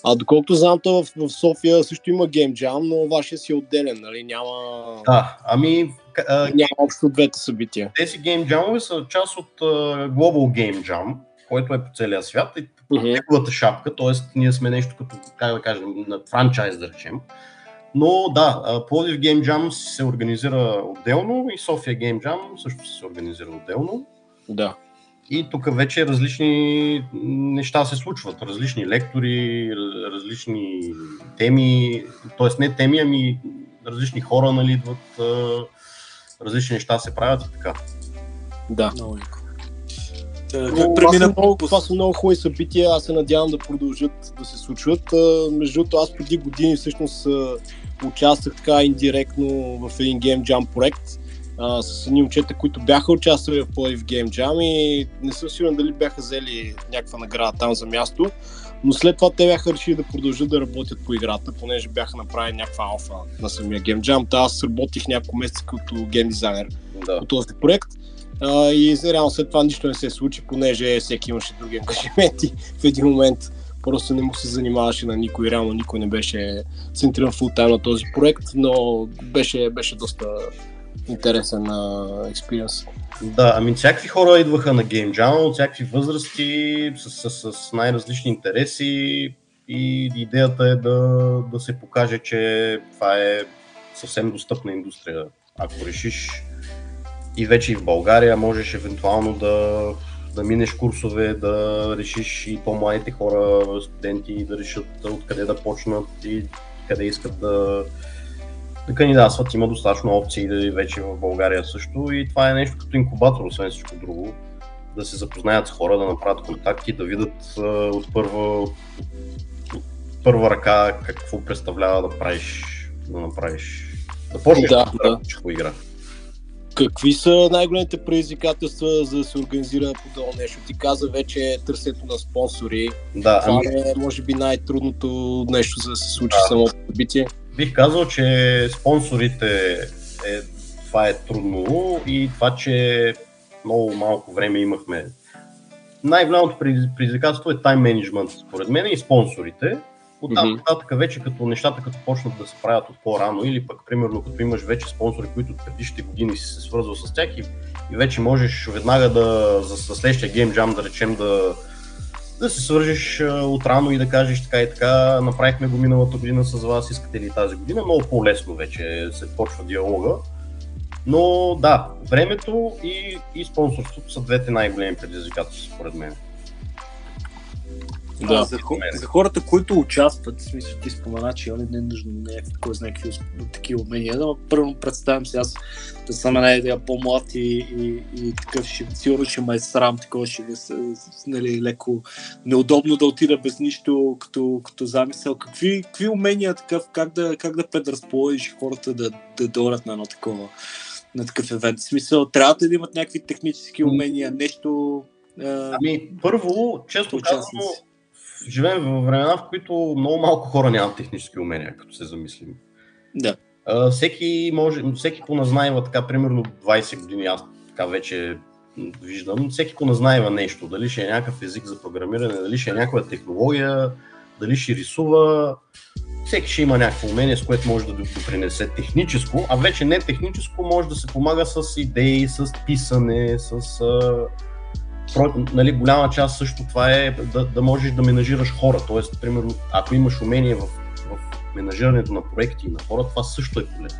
А доколкото знам, то в, в София също има гейм джам, но вашия си е отделен, нали? Няма... Да, ами... А, няма общо двете събития. Тези гейм джамове са част от uh, Global Game Jam, който е по целия свят и uh-huh. неговата шапка, т.е. ние сме нещо като, как да кажем, на франчайз да речем. Но да, Плодив Game Jam се организира отделно и София Game Jam също се организира отделно. Да. И тук вече различни неща се случват. Различни лектори, различни теми, т.е. не теми, ами различни хора нали, идват, различни неща се правят и така. Да. Много но, това, са много, това са много хубави събития, аз се надявам да продължат да се случват. Между другото, аз преди години всъщност участвах така индиректно в един Game Jam проект а, с едни момчета, които бяха участвали в Play в Game Jam и не съм сигурен дали бяха взели някаква награда там за място, но след това те бяха решили да продължат да работят по играта, понеже бяха направили някаква алфа на самия Game Jam. Та аз работих няколко месеца като гейм дизайнер Да. по този проект. А, и реално след това нищо не се случи, понеже всеки имаше други ангажименти. В един момент просто не му се занимаваше на никой, реално никой не беше центриран фултайм на този проект, но беше, беше доста интересен експириенс. Да, ами всякакви хора идваха на Game Jam от всякакви възрасти, с, с, с най-различни интереси и идеята е да, да се покаже, че това е съвсем достъпна индустрия. Ако решиш и вече и в България можеш евентуално да, да минеш курсове, да решиш и по-младите хора, студенти, да решат откъде да почнат и къде искат да, да кандидатстват. Има достатъчно опции да вече в България също и това е нещо като инкубатор, освен всичко друго. Да се запознаят с хора, да направят контакти, да видят от първа, от първа ръка какво представлява да правиш, да направиш, да почнеш Да, да, игра. Какви са най-големите предизвикателства за да се организира подобно нещо? Ти каза вече търсенето на спонсори. Да, Това ами, е, може би, най-трудното нещо, за да се случи Да. самото събитие. бих казал, че спонсорите е, това е трудно и това, че много малко време имахме. Най-голямото предиз- предизвикателство е тайм менеджмент, според мен, и спонсорите. От там нататък вече като нещата като почнат да се правят от по-рано или пък примерно като имаш вече спонсори, които от предишните години си се свързвал с тях и, и вече можеш веднага да за, за следващия гейм джам да речем да, да се свържеш отрано и да кажеш така и така, направихме го миналата година с вас, искате ли тази година, много по-лесно вече се почва диалога. Но да, времето и, и спонсорството са двете най-големи предизвикателства, според мен. Да, Да. за, за хората, които участват, в смисъл ти спомена, че нали, не е нужно не е кой знае какви такива умения, но първо представям се аз да съм една идея по-млад и, и, и такъв ще, сигурно ще ме е срам, такова ще ви се, нали, леко неудобно да отида без нищо като, като замисъл. Какви, какви умения такъв, как да, как да предразположиш хората да, да дойдат на едно такова на такъв евент. В смисъл, трябва да имат някакви технически умения, нещо... е, Ами, първо, често казано. Живеем в времена, в които много малко хора нямат технически умения, като се замислим. Да. А, всеки може, всеки поназнаева така, примерно 20 години, аз така вече виждам, всеки поназнаева нещо, дали ще е някакъв език за програмиране, дали ще е някаква технология, дали ще рисува, всеки ще има някакво умение, с което може да допринесе техническо, а вече не техническо може да се помага с идеи, с писане, с... Нали, голяма част също това е да, да можеш да менажираш хора, т.е. примерно, ако имаш умение в, в менажирането на проекти и на хора, това също е полезно.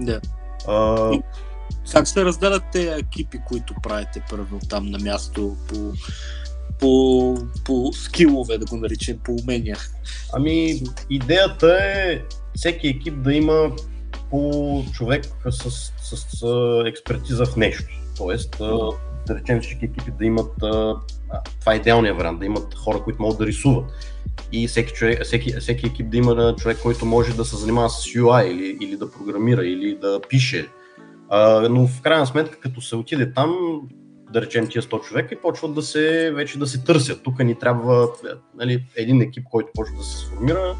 Да. А, Как се разделят те екипи, които правите първо там на място по, по, по скилове, да го наречем, по умения? ами, идеята е всеки екип да има по човек с, с, с, експертиза в нещо. Тоест, да речем всички екипи да имат, а, това е идеалният вариант, да имат хора, които могат да рисуват. И всеки, човек, всеки, всеки екип да има човек, който може да се занимава с UI или, или да програмира, или да пише. А, но в крайна сметка, като се отиде там, да речем тия 100 човека и почват да се, вече да се търсят. Тук ни трябва нали, един екип, който почва да се сформира,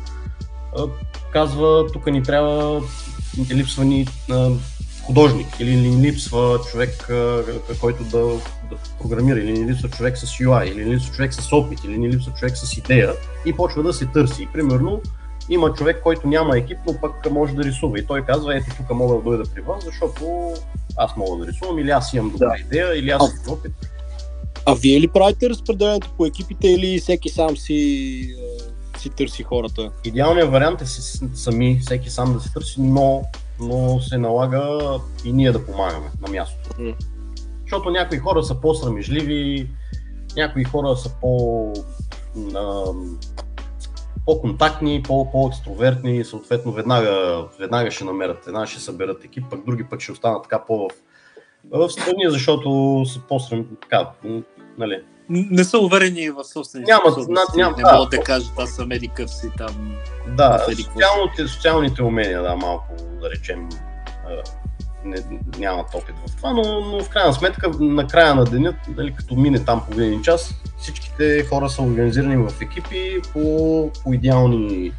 казва, тук ни трябва, липсва ни художник или ни липсва човек, който да, да програмира, или ни липсва човек с UI, или ни липсва човек с опит, или ни липсва човек с идея и почва да се търси. Примерно, има човек, който няма екип, но пък може да рисува и той казва, ето тук мога да дойда при вас, защото аз мога да рисувам или аз имам добра Да. идея, или аз имам опит. А вие ли правите разпределението по екипите или всеки сам си, си търси хората? Идеалният вариант е сами, всеки сам да се търси, но, но се налага и ние да помагаме на място. М. Защото някои хора са по-срамежливи, някои хора са по, а, по-контактни, по- по-екстровертни и съответно веднага, веднага ще намерят, веднага ще съберат екип, пък други пък ще останат така по в, страни, защото са по-срам, така, нали, Не са уверени в собствените Нямат, способности, над- ням- не да. могат да кажат, аз съм еди къв си там. Да, социалните, социалните умения, да, малко, да речем, не, нямат опит в това, но, но в крайна сметка на края на деня, нали, като мине там половин час, всичките хора са организирани в екипи по, по идеални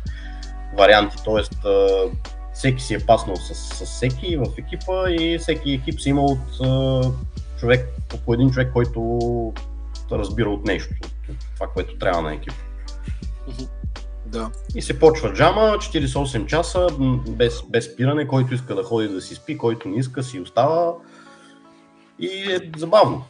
варианти, т.е. всеки си е паснал с, с всеки в екипа и всеки екип си има от човек, по един човек, който разбира от нещо, от това, което трябва на екипа. Да. И се почва джама, 48 часа, без, без спиране, който иска да ходи да си спи, който не иска си остава. И е забавно.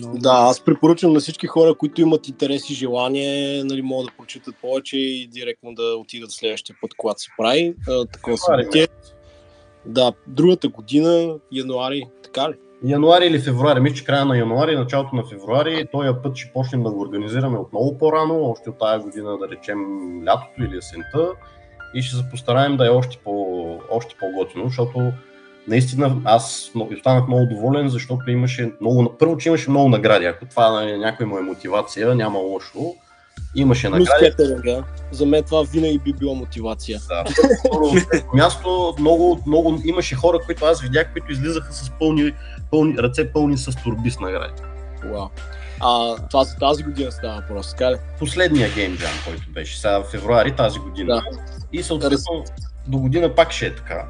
Но... Да, аз препоръчвам на всички хора, които имат интерес и желание, нали, могат да прочитат повече и директно да отидат следващия път, когато се прави. такова събитие. Да, другата година, януари, така ли? Януари или февруари, мисля, че края на януари, началото на февруари, този път ще почнем да го организираме отново по-рано, още от тази година, да речем лятото или есента и ще се постараем да е още, по, още по-готино, защото наистина аз останах много доволен, защото имаше много, първо, че имаше много награди, ако това е някоя моя мотивация, няма лошо. Имаше награди. да. За мен това винаги би било мотивация. Да. място много, много имаше хора, които аз видях, които излизаха с пълни пълни, ръце пълни с турби с награди. Wow. А това за тази година става въпрос, така ли? Последния Game Jam, който беше сега в февруари тази година. Да. И съответно до година пак ще е така.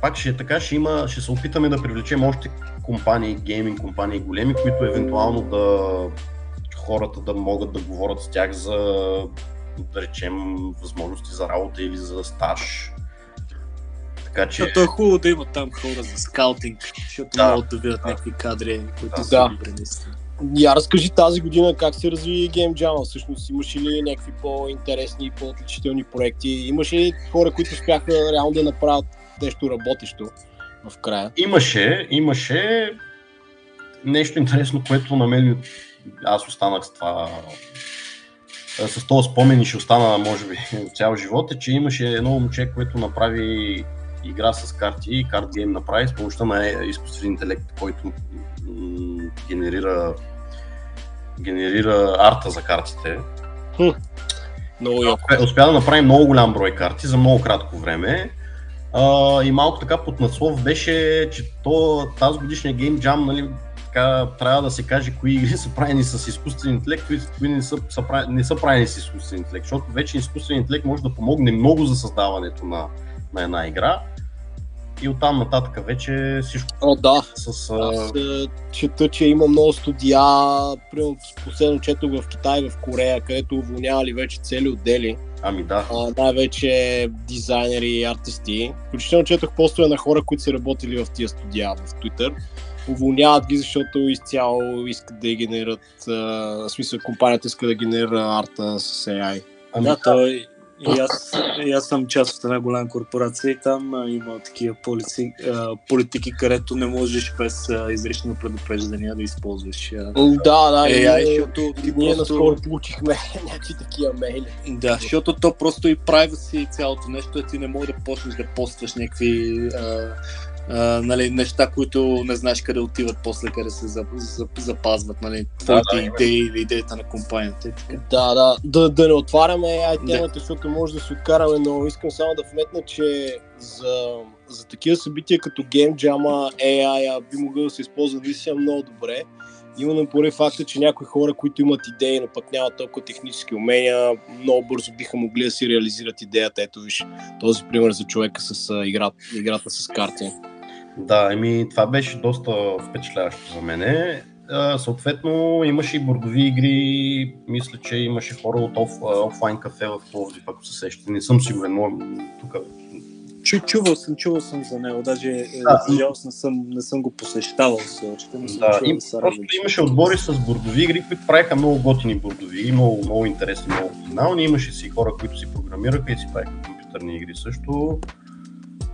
Пак ще е така, ще, има, ще се опитаме да привлечем още компании, гейминг компании големи, които евентуално да хората да могат да говорят с тях за да речем възможности за работа или за стаж така че... Защото е хубаво да има там хора за скаутинг, защото да, могат да видят да. някакви кадри, които да. са добри наистина. Я разкажи тази година как се разви Game Jam. Всъщност имаш ли някакви по-интересни и по-отличителни проекти? Имаше ли хора, които успяха реално да направят нещо работещо в края? Имаше, имаше нещо интересно, което на мен аз останах с това с този спомен и ще остана, може би, цял живот, е, че имаше едно момче, което направи игра с карти и карт гейм направи с помощта на изкуствен интелект, който м- генерира, генерира арта за картите. Хм. Много яко. Успя да направи много голям брой карти за много кратко време. Uh, и малко така под надслов беше, че то, тази годишния Game Jam, нали, така, трябва да се каже кои игри са правени с изкуствен интелект, кои не са, са, не са правени с изкуствен интелект, защото вече изкуствен интелект може да помогне много за създаването на, на една игра и оттам нататък вече всичко. О, да. С, Аз е, чета, че има много студия, примерно последно четох в Китай, в Корея, където уволнявали вече цели отдели. Ами да. А, най-вече дизайнери и артисти. Включително четох постове на хора, които са работили в тия студия в Twitter. Уволняват ги, защото изцяло искат да генерират, в смисъл компанията иска да генерира арта с AI. Ами да, той и аз, и аз съм част от една голяма корпорация и там а, има такива полици, а, политики, където не можеш без а, изрично предупреждения да използваш. А, да, да. AI, ние, защото ти ние просто... наскоро получихме някакви такива мейли. Да, защото то просто и privacy и цялото нещо е ти не можеш да почнеш да постваш някакви а, а, нали, неща, които не знаеш къде отиват после, къде се запазват, нали, твоите да, да, идеи или идеята на компанията. И така. Да, да, да, да не отваряме AI темата, защото може да се откараме, но искам само да вметна, че за, за такива събития като Game Jam, AI би могъл да се използва наистина много добре. Именно поради факта, че някои хора, които имат идеи, но пък нямат толкова технически умения, много бързо биха могли да си реализират идеята. Ето виж този пример за човека с играта, играта с карти. Да, еми това беше доста впечатляващо за мене. Съответно имаше и бордови игри, мисля, че имаше хора от оф, офлайн кафе в Пловдив, ако се сещате. Не съм сигурен, но тук Чу, чувал съм, чувал съм за него, даже е, да. за жалост не съм, не съм го посещавал все още. Да, им, просто имаше отбори с бордови игри, които правиха много готини бордови, много, много интересни, много оригинални. Имаше си хора, които си програмираха и си правиха компютърни игри също.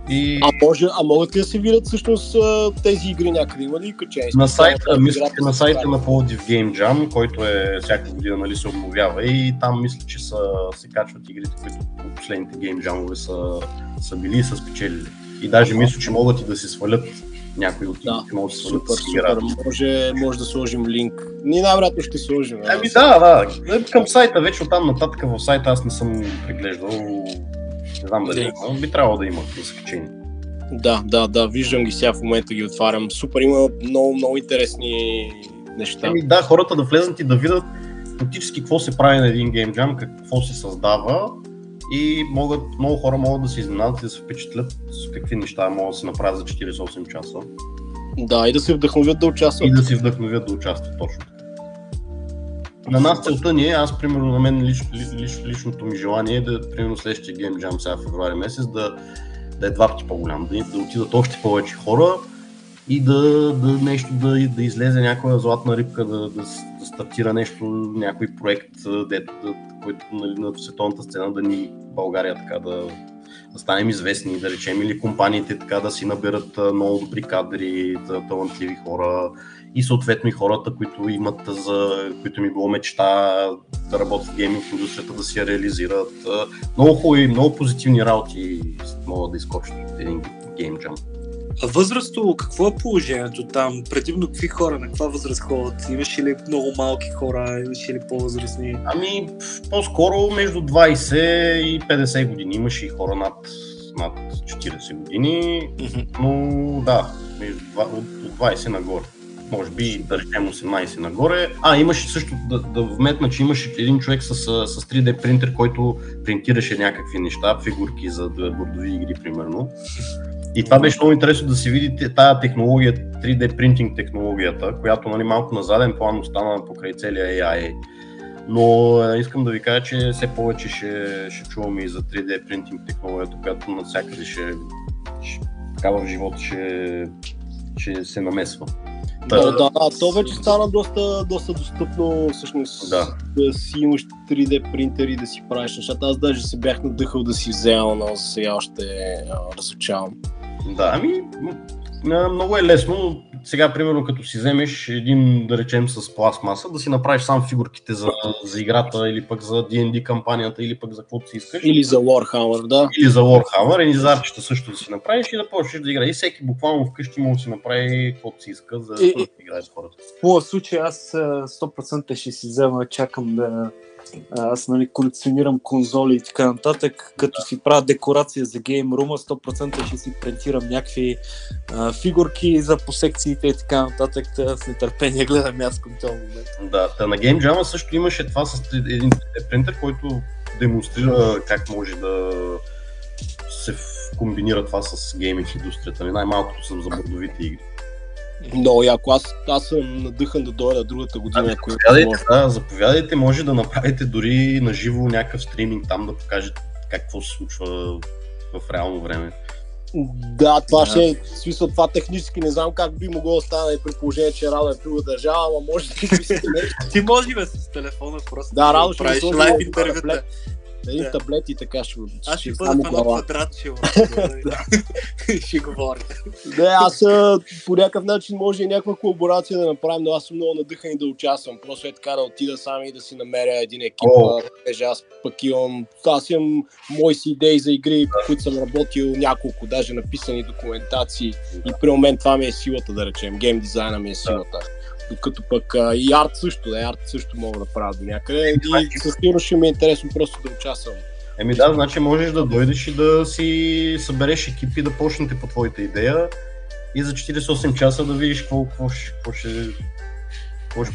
И... А, може, а могат ли да се видят всъщност тези игри някъде? Има ли качени? На сайта, мисля, на сайта на Plodiv Game Jam, който е всяка година нали, се обновява и там мисля, че са, се качват игрите, които по последните Game Jam са, са били и са спечелили. И даже мисля, че могат и да се свалят някои от да, могат да се свалят супер, супер. Може, може да сложим линк. Ние най-вероятно ще сложим. Ами да, да. Към сайта, вече оттам нататък в сайта аз не съм преглеждал не знам дали има, би трябвало да има качени. Да, да, да, виждам ги сега в момента ги отварям. Супер, има много, много интересни неща. Ами да, хората да влезнат и да видят фактически какво се прави на един гейм джам, какво се създава и могат, много хора могат да се изненадат и да се впечатлят с какви неща могат да се направят за 48 часа. Да, и да се вдъхновят да участват. И да се вдъхновят да участват точно така. На нас целта ни е, аз примерно на мен лич, лич, личното ми желание е да, примерно следващия Game Jam сега в февруари месец, да, да е два пъти по-голям, да, да отидат още повече хора и да, да нещо да, да излезе някоя златна рибка, да, да, да стартира нещо, някой проект, дето, да, който нали, на световната сцена да ни България така да, да станем известни, да речем, или компаниите така да си наберат много добри кадри, талантливи хора, и съответно и хората, които имат за, които ми било мечта да работят в гейминг индустрията, да си я реализират. Много хубави, много позитивни работи могат да изкочат от един геймджам. А възрастово, какво е положението там? Предимно какви хора, на каква възраст ходят? Имаш ли много малки хора, имаш ли по-възрастни? Ами, по-скоро между 20 и 50 години. Имаше и хора над, над 40 години, но да, между, от 20 нагоре може би да речем 18 нагоре. А, имаше също да, да вметна, че имаше един човек с, с 3D принтер, който принтираше някакви неща, фигурки за бордови игри, примерно. И това беше много интересно да се види тая технология, 3D принтинг технологията, която нали, малко на заден план остана покрай целия AI. Но искам да ви кажа, че все повече ще, ще чуваме и за 3D принтинг технологията, която навсякъде ще, ще така в живота ще, ще се намесва. Да, да, то вече стана доста, доста достъпно всъщност да. да си имаш 3D принтери да си правиш нещата. Аз даже се бях надъхал да си взема, но за сега още разучавам. Да, ами много е лесно. Сега, примерно, като си вземеш един, да речем, с пластмаса, да си направиш сам фигурките за, за играта или пък за D&D кампанията или пък за каквото си искаш. Или за Warhammer, да. Или за Warhammer, и зарчета също да си направиш и да почнеш да играеш. И всеки буквално вкъщи може да си направи каквото си иска, за да играе с хората. В случай аз 100% ще си взема, чакам да аз нали, колекционирам конзоли и така нататък, като си правя декорация за геймрума, 100% ще си принтирам някакви а, фигурки за посекциите и така нататък. Тъ, с нетърпение гледам аз към този момент. Да, та на Game Jam също имаше това с един 3D принтер, който демонстрира как може да се комбинира това с гейминг индустрията. Най-малкото съм за бордовите игри. Много яко. Аз, аз съм надъхан да дойда другата година. А, заповядайте, да, заповядайте, може да направите дори на живо някакъв стриминг там да покажете какво се случва в реално време. Да, това да. ще е, смисъл, това технически не знам как би могло да стане при положение, че Радо е в друга държава, ама може да Ти може бе с телефона просто да, Радо ще правиш лайв интервюта един да. таблет и така ще Аз ще бъда в едно квадрат, ще, ще говоря. Не, аз по някакъв начин може и някаква колаборация да направим, но аз съм много надъхан и да участвам. Просто е така да отида сам и да си намеря един екип. Oh. Теже аз пък имам, аз имам мои си идеи за игри, по които съм работил няколко, даже написани документации. И при мен това ми е силата, да речем. Гейм дизайна ми е силата. Докато пък а, и арт също, да, арт също мога да правя до някъде. И със сигурност ще ми е интересно просто да участвам. Еми да, значи можеш да дойдеш и да си събереш екип и да почнете по твоята идея и за 48 часа да видиш какво, какво, ще, какво ще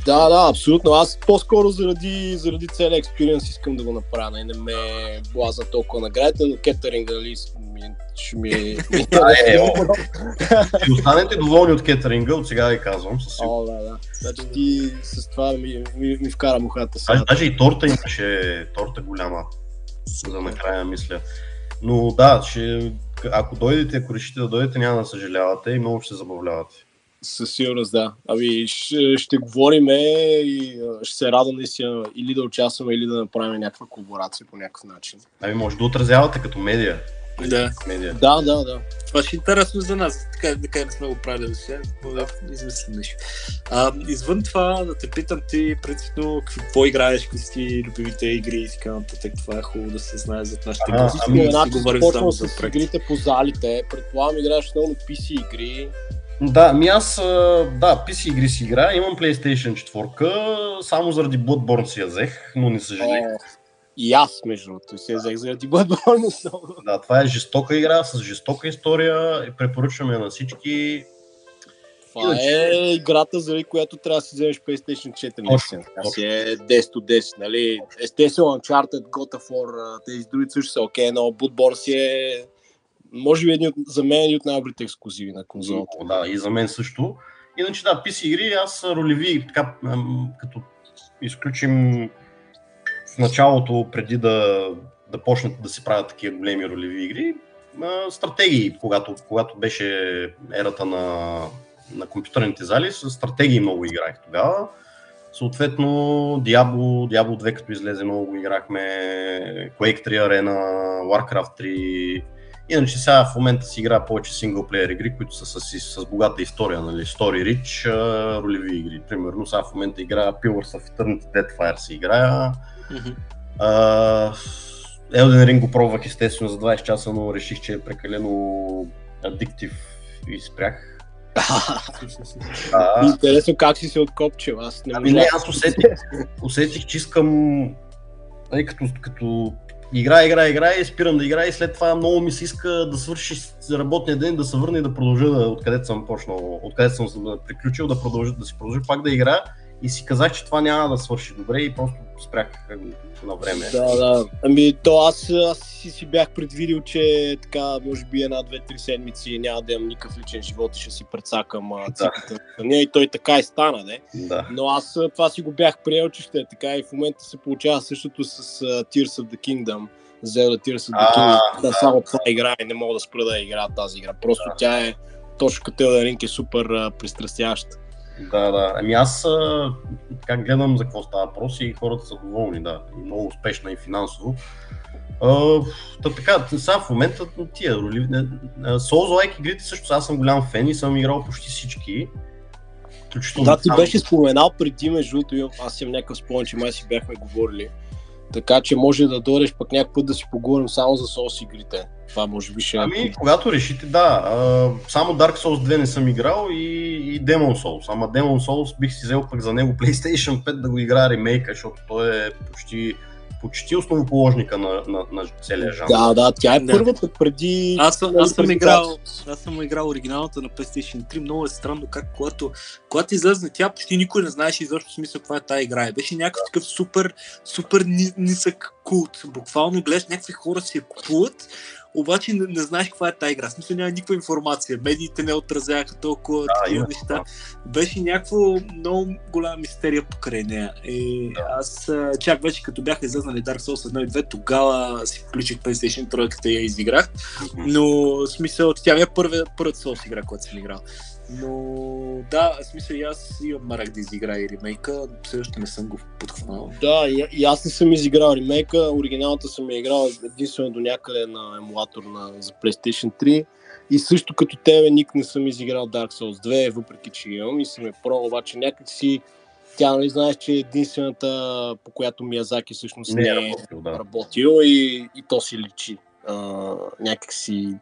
да, да, абсолютно. Аз по-скоро заради, заради целия експириенс искам да го направя. Не, не ме блазна толкова наградите, но кетеринга нали, ще ми... е, Ще останете доволни от кетеринга, от сега ви казвам. Със О, да, да. Значи ти с това ми, ми, ми вкара мухата сега. Даже, даже и торта имаше, торта голяма. За накрая мисля. Но да, ще, ако дойдете, ако решите да дойдете, няма да съжалявате и много ще се забавлявате. Със сигурност, да. Ами ще, ще говорим и ще се радвам наистина или да участваме, или да направим някаква колаборация по някакъв начин. Ами може да отразявате като медия. Да. Медия. Да, да, да. Това ще е интересно за нас. Така, така не сме го правили сега. Да измислим нещо. А, извън това, да те питам ти, принципно, какво играеш, какви си любимите игри и така нататък. Това е хубаво да се знае за нашите гости. Ами, значи, започвам с игрите по залите. Предполагам, играеш много PC игри. Да, ми аз, да, PC игри си игра, имам PlayStation 4, само заради Bloodborne си я взех, но не съжалех. И аз, между другото, се взех заради Bloodborne много. Да, това е жестока игра с жестока история и препоръчваме на всички. Това Иначе... е играта, заради която трябва да си вземеш PlayStation 4. Точно, си е 10 от 10, нали? Естествено, Uncharted, God of War, тези други също са окей, okay, но Bloodborne си е може би един, за мен един от най-добрите ексклюзиви на конзолата. Да, и за мен също. Иначе да, PC игри, аз ролеви, така, като изключим в началото, преди да, да почнат да се правят такива големи ролеви игри, стратегии, когато, когато беше ерата на, на компютърните зали, с стратегии много играх тогава. Съответно, Diablo, Diablo 2 като излезе много го играхме, Quake 3 Arena, Warcraft 3, Иначе сега в момента си игра повече синглплеер игри, които са с, с богата история, нали, Story Rich, ролеви игри. Примерно сега в момента игра Pillars of Eternity Deadfire си играя. Mm-hmm. Uh, Elden Ring го пробвах естествено за 20 часа, но реших, че е прекалено адиктив и спрях. а, Интересно как си се откопчил, аз не Ами не, аз усетих, усетих, че искам, тъй като, като игра, игра, игра и спирам да играя и след това много ми се иска да свърши работния ден, да се върна и да продължа да, откъдето съм почнал, откъдето съм приключил, да продължа, да си продължа пак да играя и си казах, че това няма да свърши добре и просто спрях на време. Да, да. Ами то аз, аз си, си бях предвидил, че така, може би една-две-три седмици няма да имам никакъв личен живот и ще си предсакам циклата да. и той така и стана, не? Да. Но аз това си го бях приел, че ще е така и в момента се получава същото с uh, Tears of the Kingdom. Zelda Tears of the Kingdom. Да, само това игра и не мога да спра да игра тази игра. Просто да. тя е точно като Elden Ring е супер uh, пристрастяща. Да, да. Ами аз как гледам за какво става въпрос и хората са доволни, да. И много успешна и финансово. Uh, та така, сега в момента тия роли. Souls-like игрите също аз съм голям фен и съм играл почти всички. Да, ти беше споменал преди, между другото, аз имам някакъв спомен, че май си бяхме говорили. Така че може да дойдеш пък някакъв път да си поговорим само за Souls игрите. Това може би ще... Ами, когато решите, да. А, само Dark Souls 2 не съм играл и, и Demon Souls. Ама Demon Souls бих си взел пък за него PlayStation 5 да го играе ремейка, защото той е почти почти основоположника на, на, на целия жанр. Да, да, тя е първата преди... Аз, съм, аз, съм играл, аз съм играл оригиналната на PlayStation 3. Много е странно как когато, когато излезна тя, почти никой не знаеше изобщо смисъл каква е тази игра. Беше някакъв такъв супер, супер нисък култ. Буквално гледаш някакви хора си я купуват, обаче не, не знаеш каква е тази игра. Смисъл няма никаква информация. Медиите не отразяха толкова да, такива неща. Да. Беше някаква много голяма мистерия покрай нея. И да. аз чак вече като бяха излезнали Dark Souls 1 и 2, тогава си включих PlayStation 3 и я изиграх. Но в смисъл, тя ми е първият първият Souls игра, която съм играл. Но да, в смисъл и аз имам марак да изиграя и ремейка, все още не съм го подхванал. Да, и, и аз не съм изиграл ремейка, оригиналната съм я играл единствено до някъде на емулатор на, за PlayStation 3. И също като тебе, Ник, не съм изиграл Dark Souls 2, въпреки че имам и съм е про, обаче някак си тя, нали, знаеш, че е единствената, по която Миязаки всъщност не, не е работил, да. работил и, и то си личи. А, някак си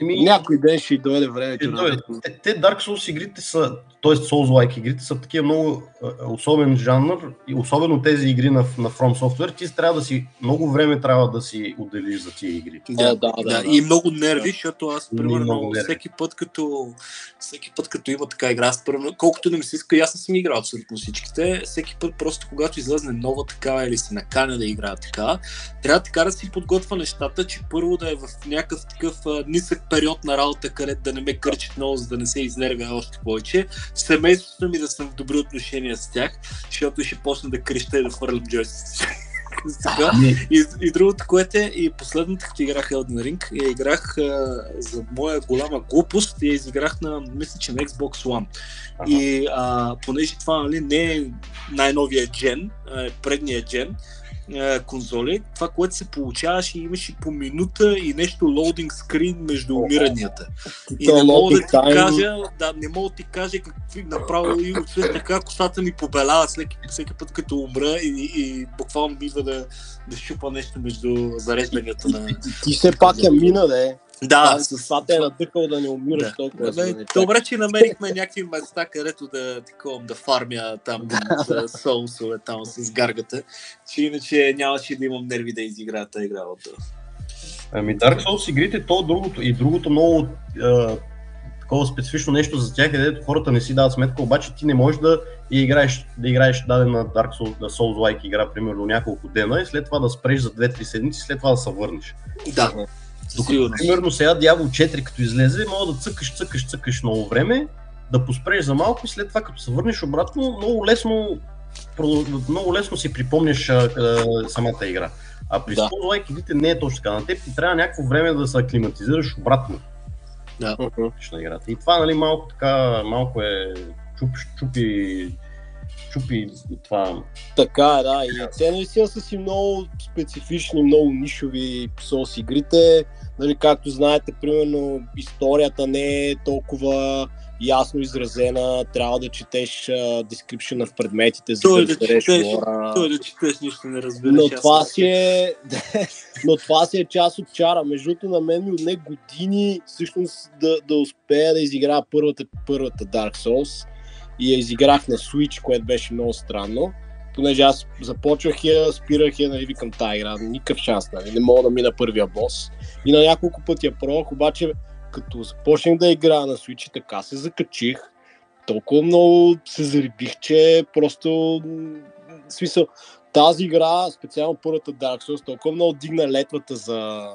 Еми, Някой ден ще дойде времето. Е, те, те Dark Souls игрите са, т.е. Souls-like игрите са такива много особен жанр и особено тези игри на, на From Software, ти трябва да си, много време трябва да си отделиш за тия игри. Да, да, да. да. И много нерви, защото аз, примерно, всеки път, като, всеки път, като има така игра, аз, примерно, колкото да ми се иска, аз не съм играл абсолютно всичките, всеки път, просто когато излезне нова такава или се наканя да играе така, трябва така да си подготвя нещата, че първо да е в някакъв такъв нисък период на работа, където да не ме кърчи много, за да не се изнервя още повече. Семейството ми да съм в добри отношения с тях, защото ще почна да креща и да хвърлям джойстици. Сега. И, и другото, което е, и последната, като играх Elden Ring, я играх а, за моя голяма глупост я изиграх на, мисля, че на Xbox One. Ага. И а, понеже това нали, не е най-новия джен, а е предния джен, конзоли, това, което се получаваше, имаше по минута и нещо лоудинг скрин между умиранията. И не мога да ти кажа, да, не мога да ти кажа какви направо и от така косата ми побелява всеки, всеки път като умра и, и буквално ми идва да, да щупа нещо между зарежданията на... Ти все пак я мина, да е. Да, с това те е надъхал да не умираш Да. толкова. да добре, че намерихме някакви места, където да, такова, да фармя там за соусове там с гаргата, че иначе нямаше да имам нерви да изиграя тази игра от Ами Dark Souls игрите, то другото. И другото много е, такова специфично нещо за тях, където хората не си дават сметка, обаче ти не можеш да играеш, да играеш дадена Dark Souls, да Souls-like игра, примерно няколко дена и след това да спреш за 2-3 седмици, след това да се върнеш. Да, Докато, сигурност. примерно сега Diablo 4 като излезе, мога да цъкаш, цъкаш, цъкаш много време, да поспреш за малко и след това като се върнеш обратно, много лесно, много лесно си припомняш а, а, самата игра. А при Да. да. Игрите не е точно така. На теб ти трябва някакво време да се аклиматизираш обратно Мгм. на играта. И това, нали, малко така, малко е чуп, чупи, чупи това. Така да. И те наистина са си много специфични, много нишови сос игрите. Нали, както знаете, примерно, историята не е толкова ясно изразена, трябва да четеш дескрипшена в предметите, за Той да да четеш, лора. той да четеш нищо не разбираш. Но това, си е, но това си е част от чара. Между другото, на мен ми отне години всъщност да, да успея да изиграя първата, първата Dark Souls и я изиграх на Switch, което беше много странно. Понеже аз започвах я, спирах я, нали, викам тази игра, никакъв шанс, нали, не мога да мина първия бос. И на няколко пъти я пробвах, обаче като започнах да играя на Switch така се закачих, толкова много се зарибих, че просто смисъл, тази игра, специално първата Dark Souls, толкова много дигна летвата за,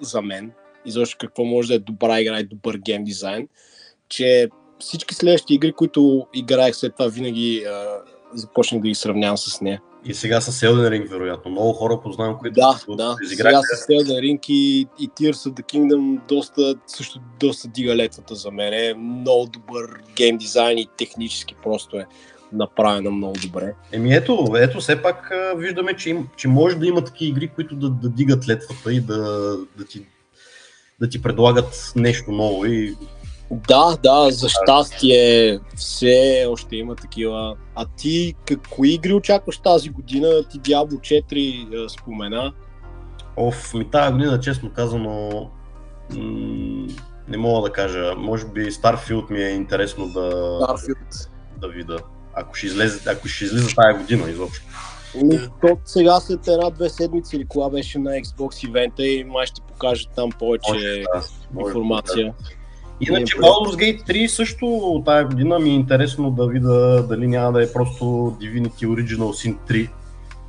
за мен. И защо какво може да е добра игра и добър гейм дизайн, че всички следващи игри, които играех след това, винаги а, започнах да ги сравнявам с нея. И сега с Elden Ring, вероятно. Много хора познавам, които Да, които да. Сега с Elden Ring и, и Tears of the Kingdom доста, също доста дига летвата за мен. Е много добър гейм дизайн и технически просто е направена много добре. Еми ето, ето все пак виждаме, че, им, че може да има такива игри, които да, да дигат летвата и да, да, ти, да ти предлагат нещо ново. И Да, да, за щастие все още има такива. А ти, как- кои игри очакваш тази година? Ти Diablo 4 а, спомена. оф, ми тази година, честно казано, м- не мога да кажа. Може би Starfield ми е интересно да, Starfield. да видя. Ако ще, излезе, ако ще излиза тази година изобщо. Ами, то сега след една-две седмици или кога беше на Xbox ивента и май ще покажат там повече Може, да, може информация. Иначе Baldur's Gate 3 също тази година ми е интересно да видя дали няма да е просто Divinity Original Sin 3.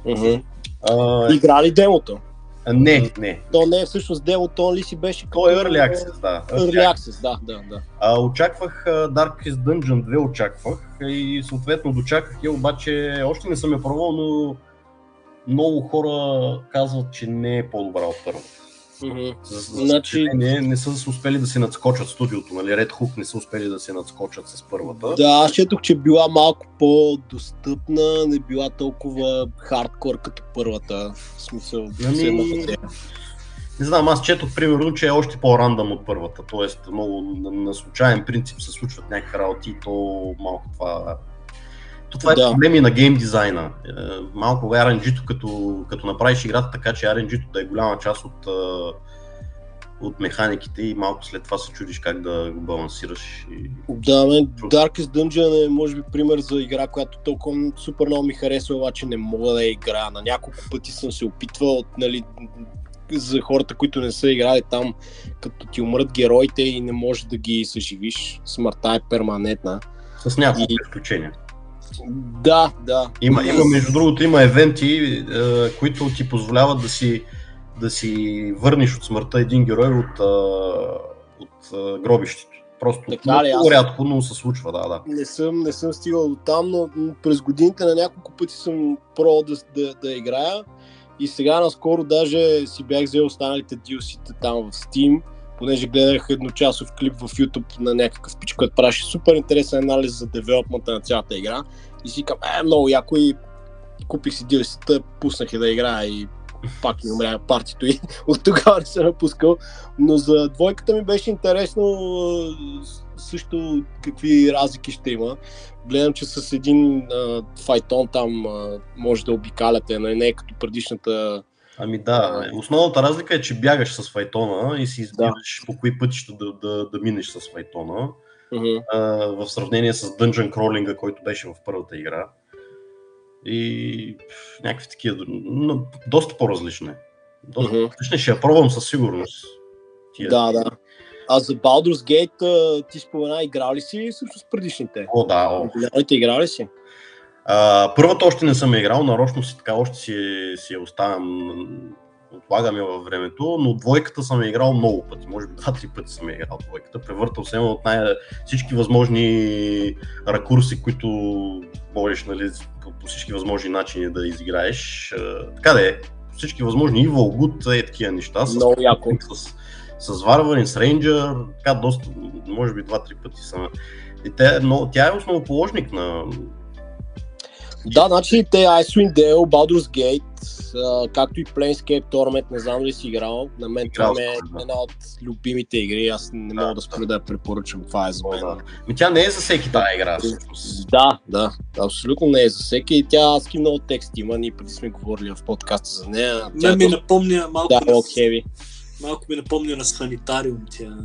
Мгм. А, Игра ли демото? а, не, не. То не е всъщност демо, то ли си беше То е Early Access, да. Early Access, да, да, да. А, очаквах Darkest Dungeon 2, очаквах и съответно дочаках я, обаче още не съм я пробвал, но много хора казват, че не е по-добра от първата. За, за Значи- съжаление, не са се успели да се надскочат студиото, нали? Red Hook не са успели да се надскочат с първата. Да, аз четох, че била малко по-достъпна, не била толкова хардкор като първата. В смисъл, Ами. Не знам, аз четох примерно, че е още по-рандъм от първата, т.е. много на, на случайен принцип се случват някакви работи и то малко това... То това е Да. проблеми на гейм дизайна. Е, Малко е RNG-то, като, като направиш играта така, че RNG-то да е голяма част от, а, от механиките и малко след това се чудиш как да го балансираш. И... Да, мен Darkest Dungeon е може би пример за игра, която толкова супер много ми харесва, обаче не мога да я играя. На няколко пъти съм се опитвал, нали, за хората, които не са играли там, като ти умрат героите и не можеш да ги съживиш, смъртта е перманентна. С няколко И- изключения. Да, да. Има, има, между другото, има евенти, е, които ти позволяват да си, да си върнеш от смъртта един герой от, а, от а, гробището. Просто Така ли? много Аз- рядко, но се случва, да, да. Не съм, не съм стигал до там, но през годините на няколко пъти съм пробвал да, да, да играя. И сега наскоро даже си бях взел останалите DLC-та там в Steam, понеже гледах едночасов клип в YouTube на някакъв пич, който правеше супер интересен анализ за девелопмента на цялата игра. И си казвам, е, много яко и купих си DLC-та, пуснах я да играя и пак ми умря партито и от тогава не съм напускал. Но за двойката ми беше интересно също какви разлики ще има. Гледам, че с един а, файтон там а, може да обикаляте, нали, не е като предишната Ами да, основната разлика е, че бягаш с файтона и си избираш да. по кои пътища да, да, да минеш с файтона. Uh-huh. А, в сравнение с Dungeon Crawling, който беше в първата игра. И някакви такива, но доста по-различни. Доста по-различни. Ще я пробвам със сигурност. Тия. Да, да. А за Baldur's Gate ти спомена, играл ли си също с предишните? О, да. О. Оригиналните играл ли си? А, първата още не съм играл, нарочно си така още си, си я оставям, отлагам я във времето, но двойката съм играл много пъти, може би два-три пъти съм играл двойката. Превъртал съм от най- всички възможни ракурси, които можеш нали, по, по всички възможни начини да изиграеш. А, така да е, всички възможни Evil, Good, е такива неща. С, много яко. С, с Варварин, с Рейнджер, така доста, може би два-три пъти съм. И те, но, тя е основоположник на, да, значи те Icewind Dale, Baldur's Gate, както и Planescape Torment, не знам дали си играл. На мен това е една от любимите игри, аз не да, мога да спра да я препоръчам, това е за мен. Да. Ми тя не е за всеки тази игра. Да, да, абсолютно не е за всеки и тя адски много текст има, ние преди сме говорили в подкаста за нея. Тя ми напомня малко, да, на... малко ми напомня на Санитариум тя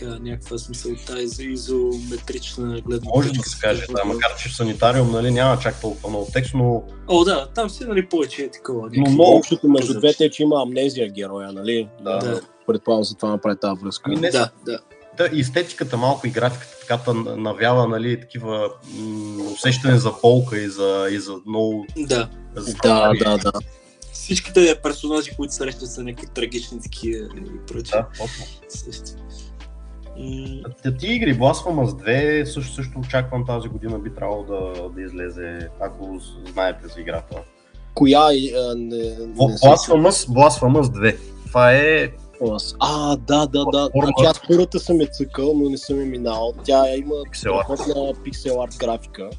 така някаква смисъл тази изометрична гледна Може да се каже, да, макар че в санитариум нали, няма чак толкова много текст, но... О, да, там си нали повече е такова. Но много общото между двете е, че има амнезия героя, нали? Да. да. Предполагам за това направи тази връзка. Не, да, да. Да, и естетиката малко и графиката така навява нали, такива м- усещане за полка и за, и за много... Да. За да, да, да. Всичките персонажи, които срещат са някакви трагични такива и прочее. Да, точно. Mm. Ти игри Blasphemous 2 също, също очаквам тази година би трябвало да, да излезе, ако знаете за играта. Коя е? Не, Blasphemous, Blasphemous 2. Това е а, да, да, да. Значи аз първата съм е цъкал, но не съм е минал. Тя има страхотна пиксел арт графика.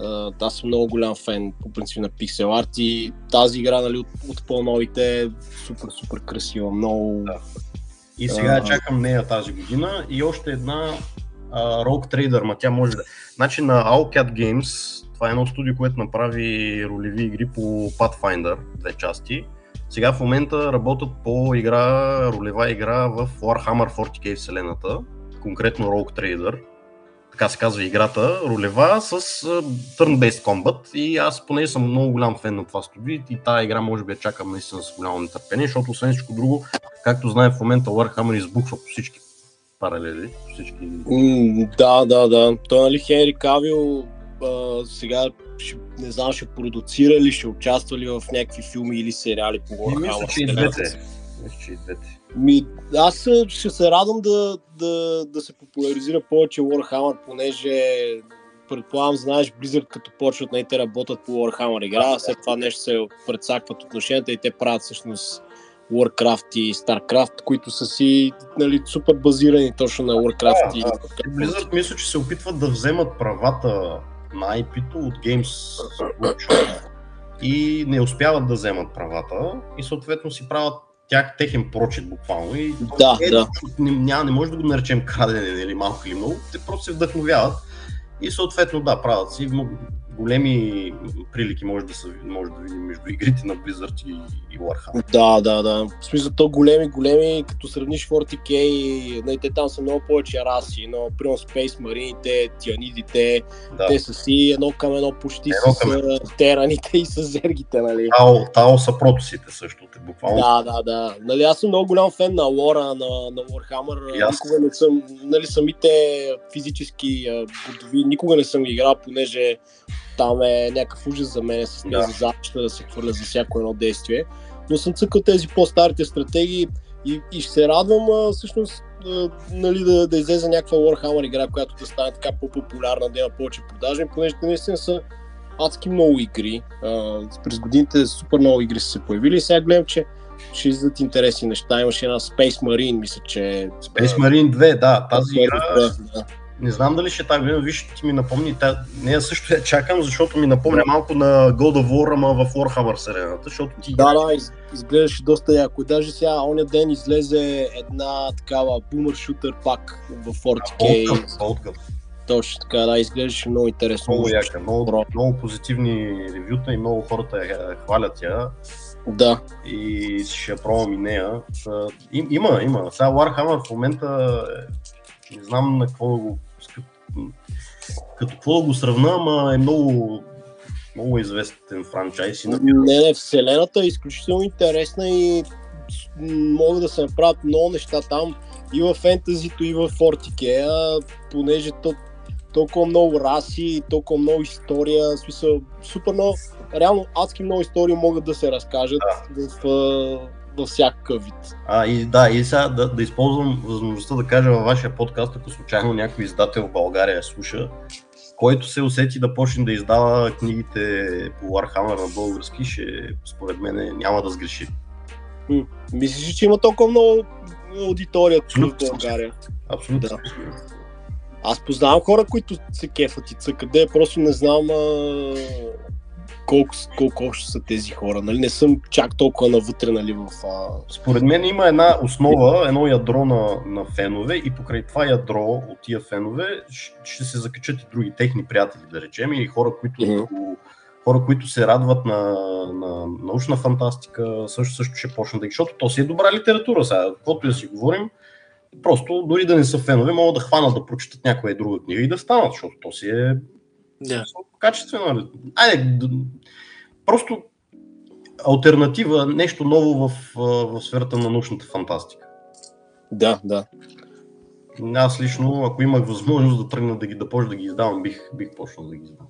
Uh, аз съм много голям фен по принцип на пиксел арт и тази игра нали, от, от по-новите е супер, супер красива, много, да. И сега uh-huh. чакам нея тази година и още една uh, Rogue Trader, ма тя може да... Значи на Owlcat Games, това е едно студио, което направи ролеви игри по Pathfinder, две части. Сега в момента работят по игра, ролева игра в Warhammer 40k вселената, конкретно Rogue Trader. Така се казва играта, ролева с turn-based combat и аз поне съм много голям фен на това студио и тази игра може би я чакам наистина с голямо нетърпение, защото освен всичко друго Както знаем в момента Warhammer избухва по всички паралели. По всички... Mm, да, да, да. Той нали Хенри Кавил а, сега ще, не знам, ще продуцира ли, ще участва ли в някакви филми или сериали по Warhammer. Мисля, че и двете. Мисля, че и двете. Ми, аз ще се радвам да, да, да се популяризира повече Warhammer, понеже предполагам, знаеш, Blizzard като почват на нали, те работят по Warhammer игра, след това нещо се предсакват отношенията и те правят всъщност Warcraft и StarCraft, които са си нали, супер базирани точно на Warcraft. Да, и... да. Blizzard мисля, че се опитват да вземат правата на IP-то от Games и не успяват да вземат правата и съответно си правят тях техен прочит буквално и да, е, да. Не, няма, не може да го наречем крадене нали, малко или много, те просто се вдъхновяват и съответно да, правят си големи прилики може да, са, може да видим между игрите на Blizzard и, и Warhammer. Да, да, да. В смисъл то големи, големи, като сравниш 40k, и, нали, те там са много повече раси, но примерно Space Marine, тианидите, да. те са си едно към едно почти едно с към... тераните и с зергите, нали? Тао, тао са протосите също, те буквално. Да, да, да. Нали, аз съм много голям фен на лора, на, на Warhammer. Никога не съм, нали, самите физически будови, никога не съм играл, понеже там е някакъв ужас за мен с тези да. запчета да се хвърля за всяко едно действие. Но съм цъкал тези по-старите стратегии и, и ще се радвам а, всъщност а, нали, да, да излезе някаква Warhammer игра, която да стане така по-популярна, да има повече продажи, понеже наистина са адски много игри. А, през годините супер много игри са се появили и сега гледам, че ще излизат интересни неща. Имаше една Space Marine, мисля, че... Space Marine 2, да, тази игра... Да. Не знам дали ще е тази година, виж, ти ми напомни, та, нея също я чакам, защото ми напомня малко на God of War, ама в Warhammer вселената, защото ти... Да, да, из, изглеждаше доста яко. Даже сега, оня ден излезе една такава бумър шутър пак в 40K. Boltgun, Точно така, да, изглеждаше много интересно. Много яка, много, много позитивни ревюта и много хората я хвалят я. Да. И ще я пробвам и нея. Им, има, има. Сега Warhammer в момента е, не знам на какво да го като какво го сравна, ама е много, много известен франчайз. И не, не, вселената е изключително интересна и могат да се направят много неща там и в фентазито, и в Фортикея, понеже то, толкова много раси, толкова много история, смисъл, супер много, реално адски много истории могат да се разкажат да. в, във всякакъв вид. А, и да, и сега да, да използвам възможността да кажа във вашия подкаст, ако случайно някой издател в България слуша, който се усети да почне да издава книгите по Warhammer на български, ще, според мен, няма да сгреши. Мислиш, че има толкова много аудитория в България? Абсолютно. Да. Аз познавам хора, които се кефат и цъкат, просто не знам а колко, колко още са тези хора. Нали? Не съм чак толкова навътре нали, в... А... Според мен има една основа, едно ядро на, на фенове и покрай това ядро от тия фенове ще се закачат и други техни приятели, да речем, или хора, които, mm-hmm. хора, които се радват на, на научна фантастика, също, също ще почнат да Защото то си е добра литература сега, каквото и да си говорим. Просто дори да не са фенове, могат да хванат да прочитат някоя друга книга и да станат, защото то си е да. Качествено. Айде, просто альтернатива, нещо ново в, в сферата на научната фантастика. Да, да. Аз лично, ако имах възможност да тръгна да ги да почна да ги издавам, бих, бих почнал да ги издавам.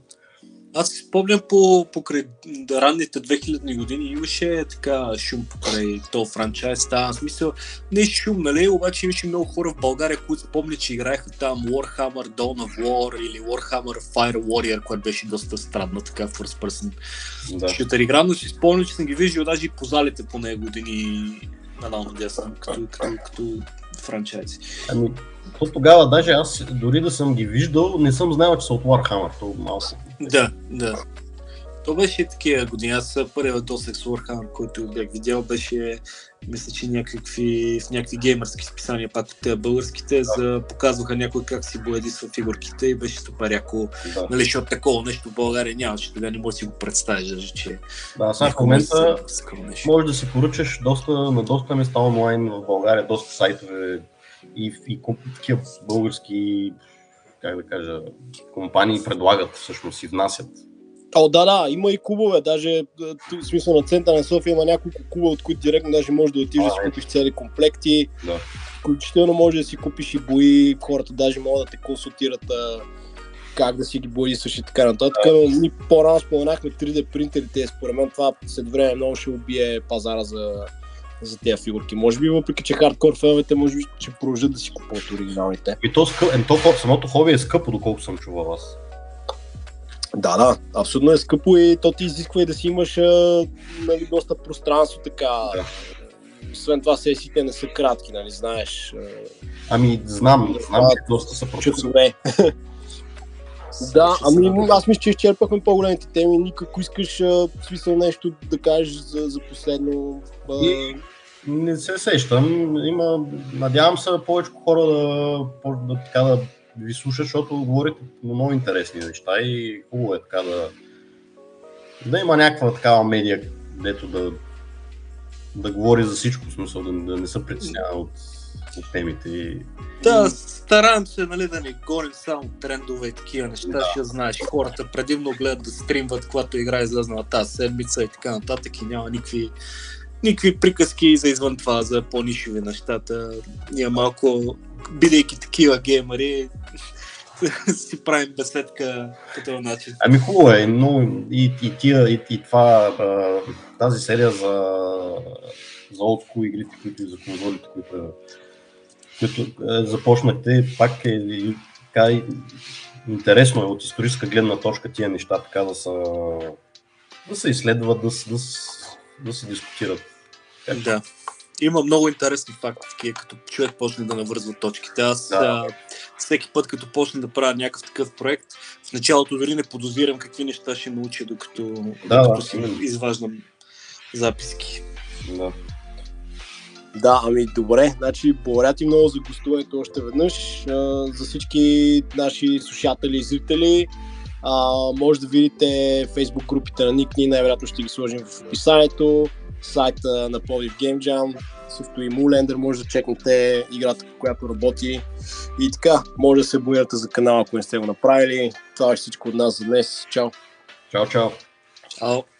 Аз си спомням по покрай ранните 2000 години имаше така шум покрай то франчайз. Става смисъл, не е шум, нали? Обаче имаше много хора в България, които спомнят, че играеха там Warhammer Dawn of War или Warhammer Fire Warrior, което беше доста странна така first person да. шутер игра, но си спомням, че съм ги виждал даже и по залите по него години надално надясно, като, като, като, франчайзи. Ами, то тогава даже аз дори да съм ги виждал, не съм знал, че са от Warhammer. То малко. Да, да. То беше такива години. Аз първият досек с Warhammer, който бях видял, беше мисля, че някакви, в някакви геймърски списания, пак от тези българските, да. за, показваха някой как си боядисва фигурките и беше супер яко, да. нали, защото такова нещо в България нямаше, тогава не можеш да си го представиш, че... Да, сега в момента можеш да си поръчаш доста, на доста места онлайн в България, доста сайтове и, и такива български как да кажа, компании предлагат всъщност и внасят О, да, да, има и клубове, даже в смисъл на центъра на София има няколко клуба, от които директно даже може да отидеш да си купиш цели комплекти. Да. Включително може да си купиш и бои, хората даже могат да те консултират как да си ги боядисваш и така нататък. Да. Ние по-рано споменахме 3D принтерите, според мен това след време много ще убие пазара за, за тези фигурки. Може би, въпреки че хардкор феновете, може би ще продължат да си купуват оригиналните. И то, скъп, е, то самото хоби е скъпо, доколко съм чувал аз. Да, да, абсолютно е скъпо и то ти изисква и да си имаш нали, доста пространство така. Да. Освен това сесиите не са кратки, нали, знаеш. Ами, знам, знам, че доста са часове. да, ами аз мисля, че изчерпахме по-големите теми. Никако искаш смисъл нещо да кажеш за, за последно. И, не се сещам. Има, надявам се повече хора да, да, така, да ви слуша, защото говорите много интересни неща и хубаво е така да, да има някаква такава медия, дето да, да говори за всичко, в смисъл да, да не се притеснява от, от темите. И... Да, стараем се нали, да не гоним само трендове и такива неща, да. ще знаеш, хората предимно гледат да стримват, когато игра излезнала тази седмица и така нататък и няма никакви никакви приказки за извън това, за по-нишови нещата. Ние малко, бидейки такива геймери, си правим беседка по този начин. Ами хубаво е, но и, и, тия, и, и това, тази серия за, за school игрите, които за конзолите, които, които е, започнахте, пак е така, интересно е от историческа гледна точка тия неща така да са да се изследват, да, да, да се дискутират. Да. Има много интересни факти, като човек почне да навързва точките. Аз да. а, всеки път, като почна да правя някакъв такъв проект, в началото дори не подозирам какви неща ще науча, докато, да, докато си да. изваждам записки. Да. Да, ами добре, значи благодаря ти много за гостуването още веднъж. За всички наши слушатели и зрители, а, може да видите фейсбук групите на Никни, най-вероятно ще ги сложим в описанието. сайта на Plodiv Game Jam, също и Moolender може да чекнете играта, която работи. И така, може да се абонирате за канала, ако не сте го направили. Това е всичко от нас за днес. Чао! Чао, чао! Чао!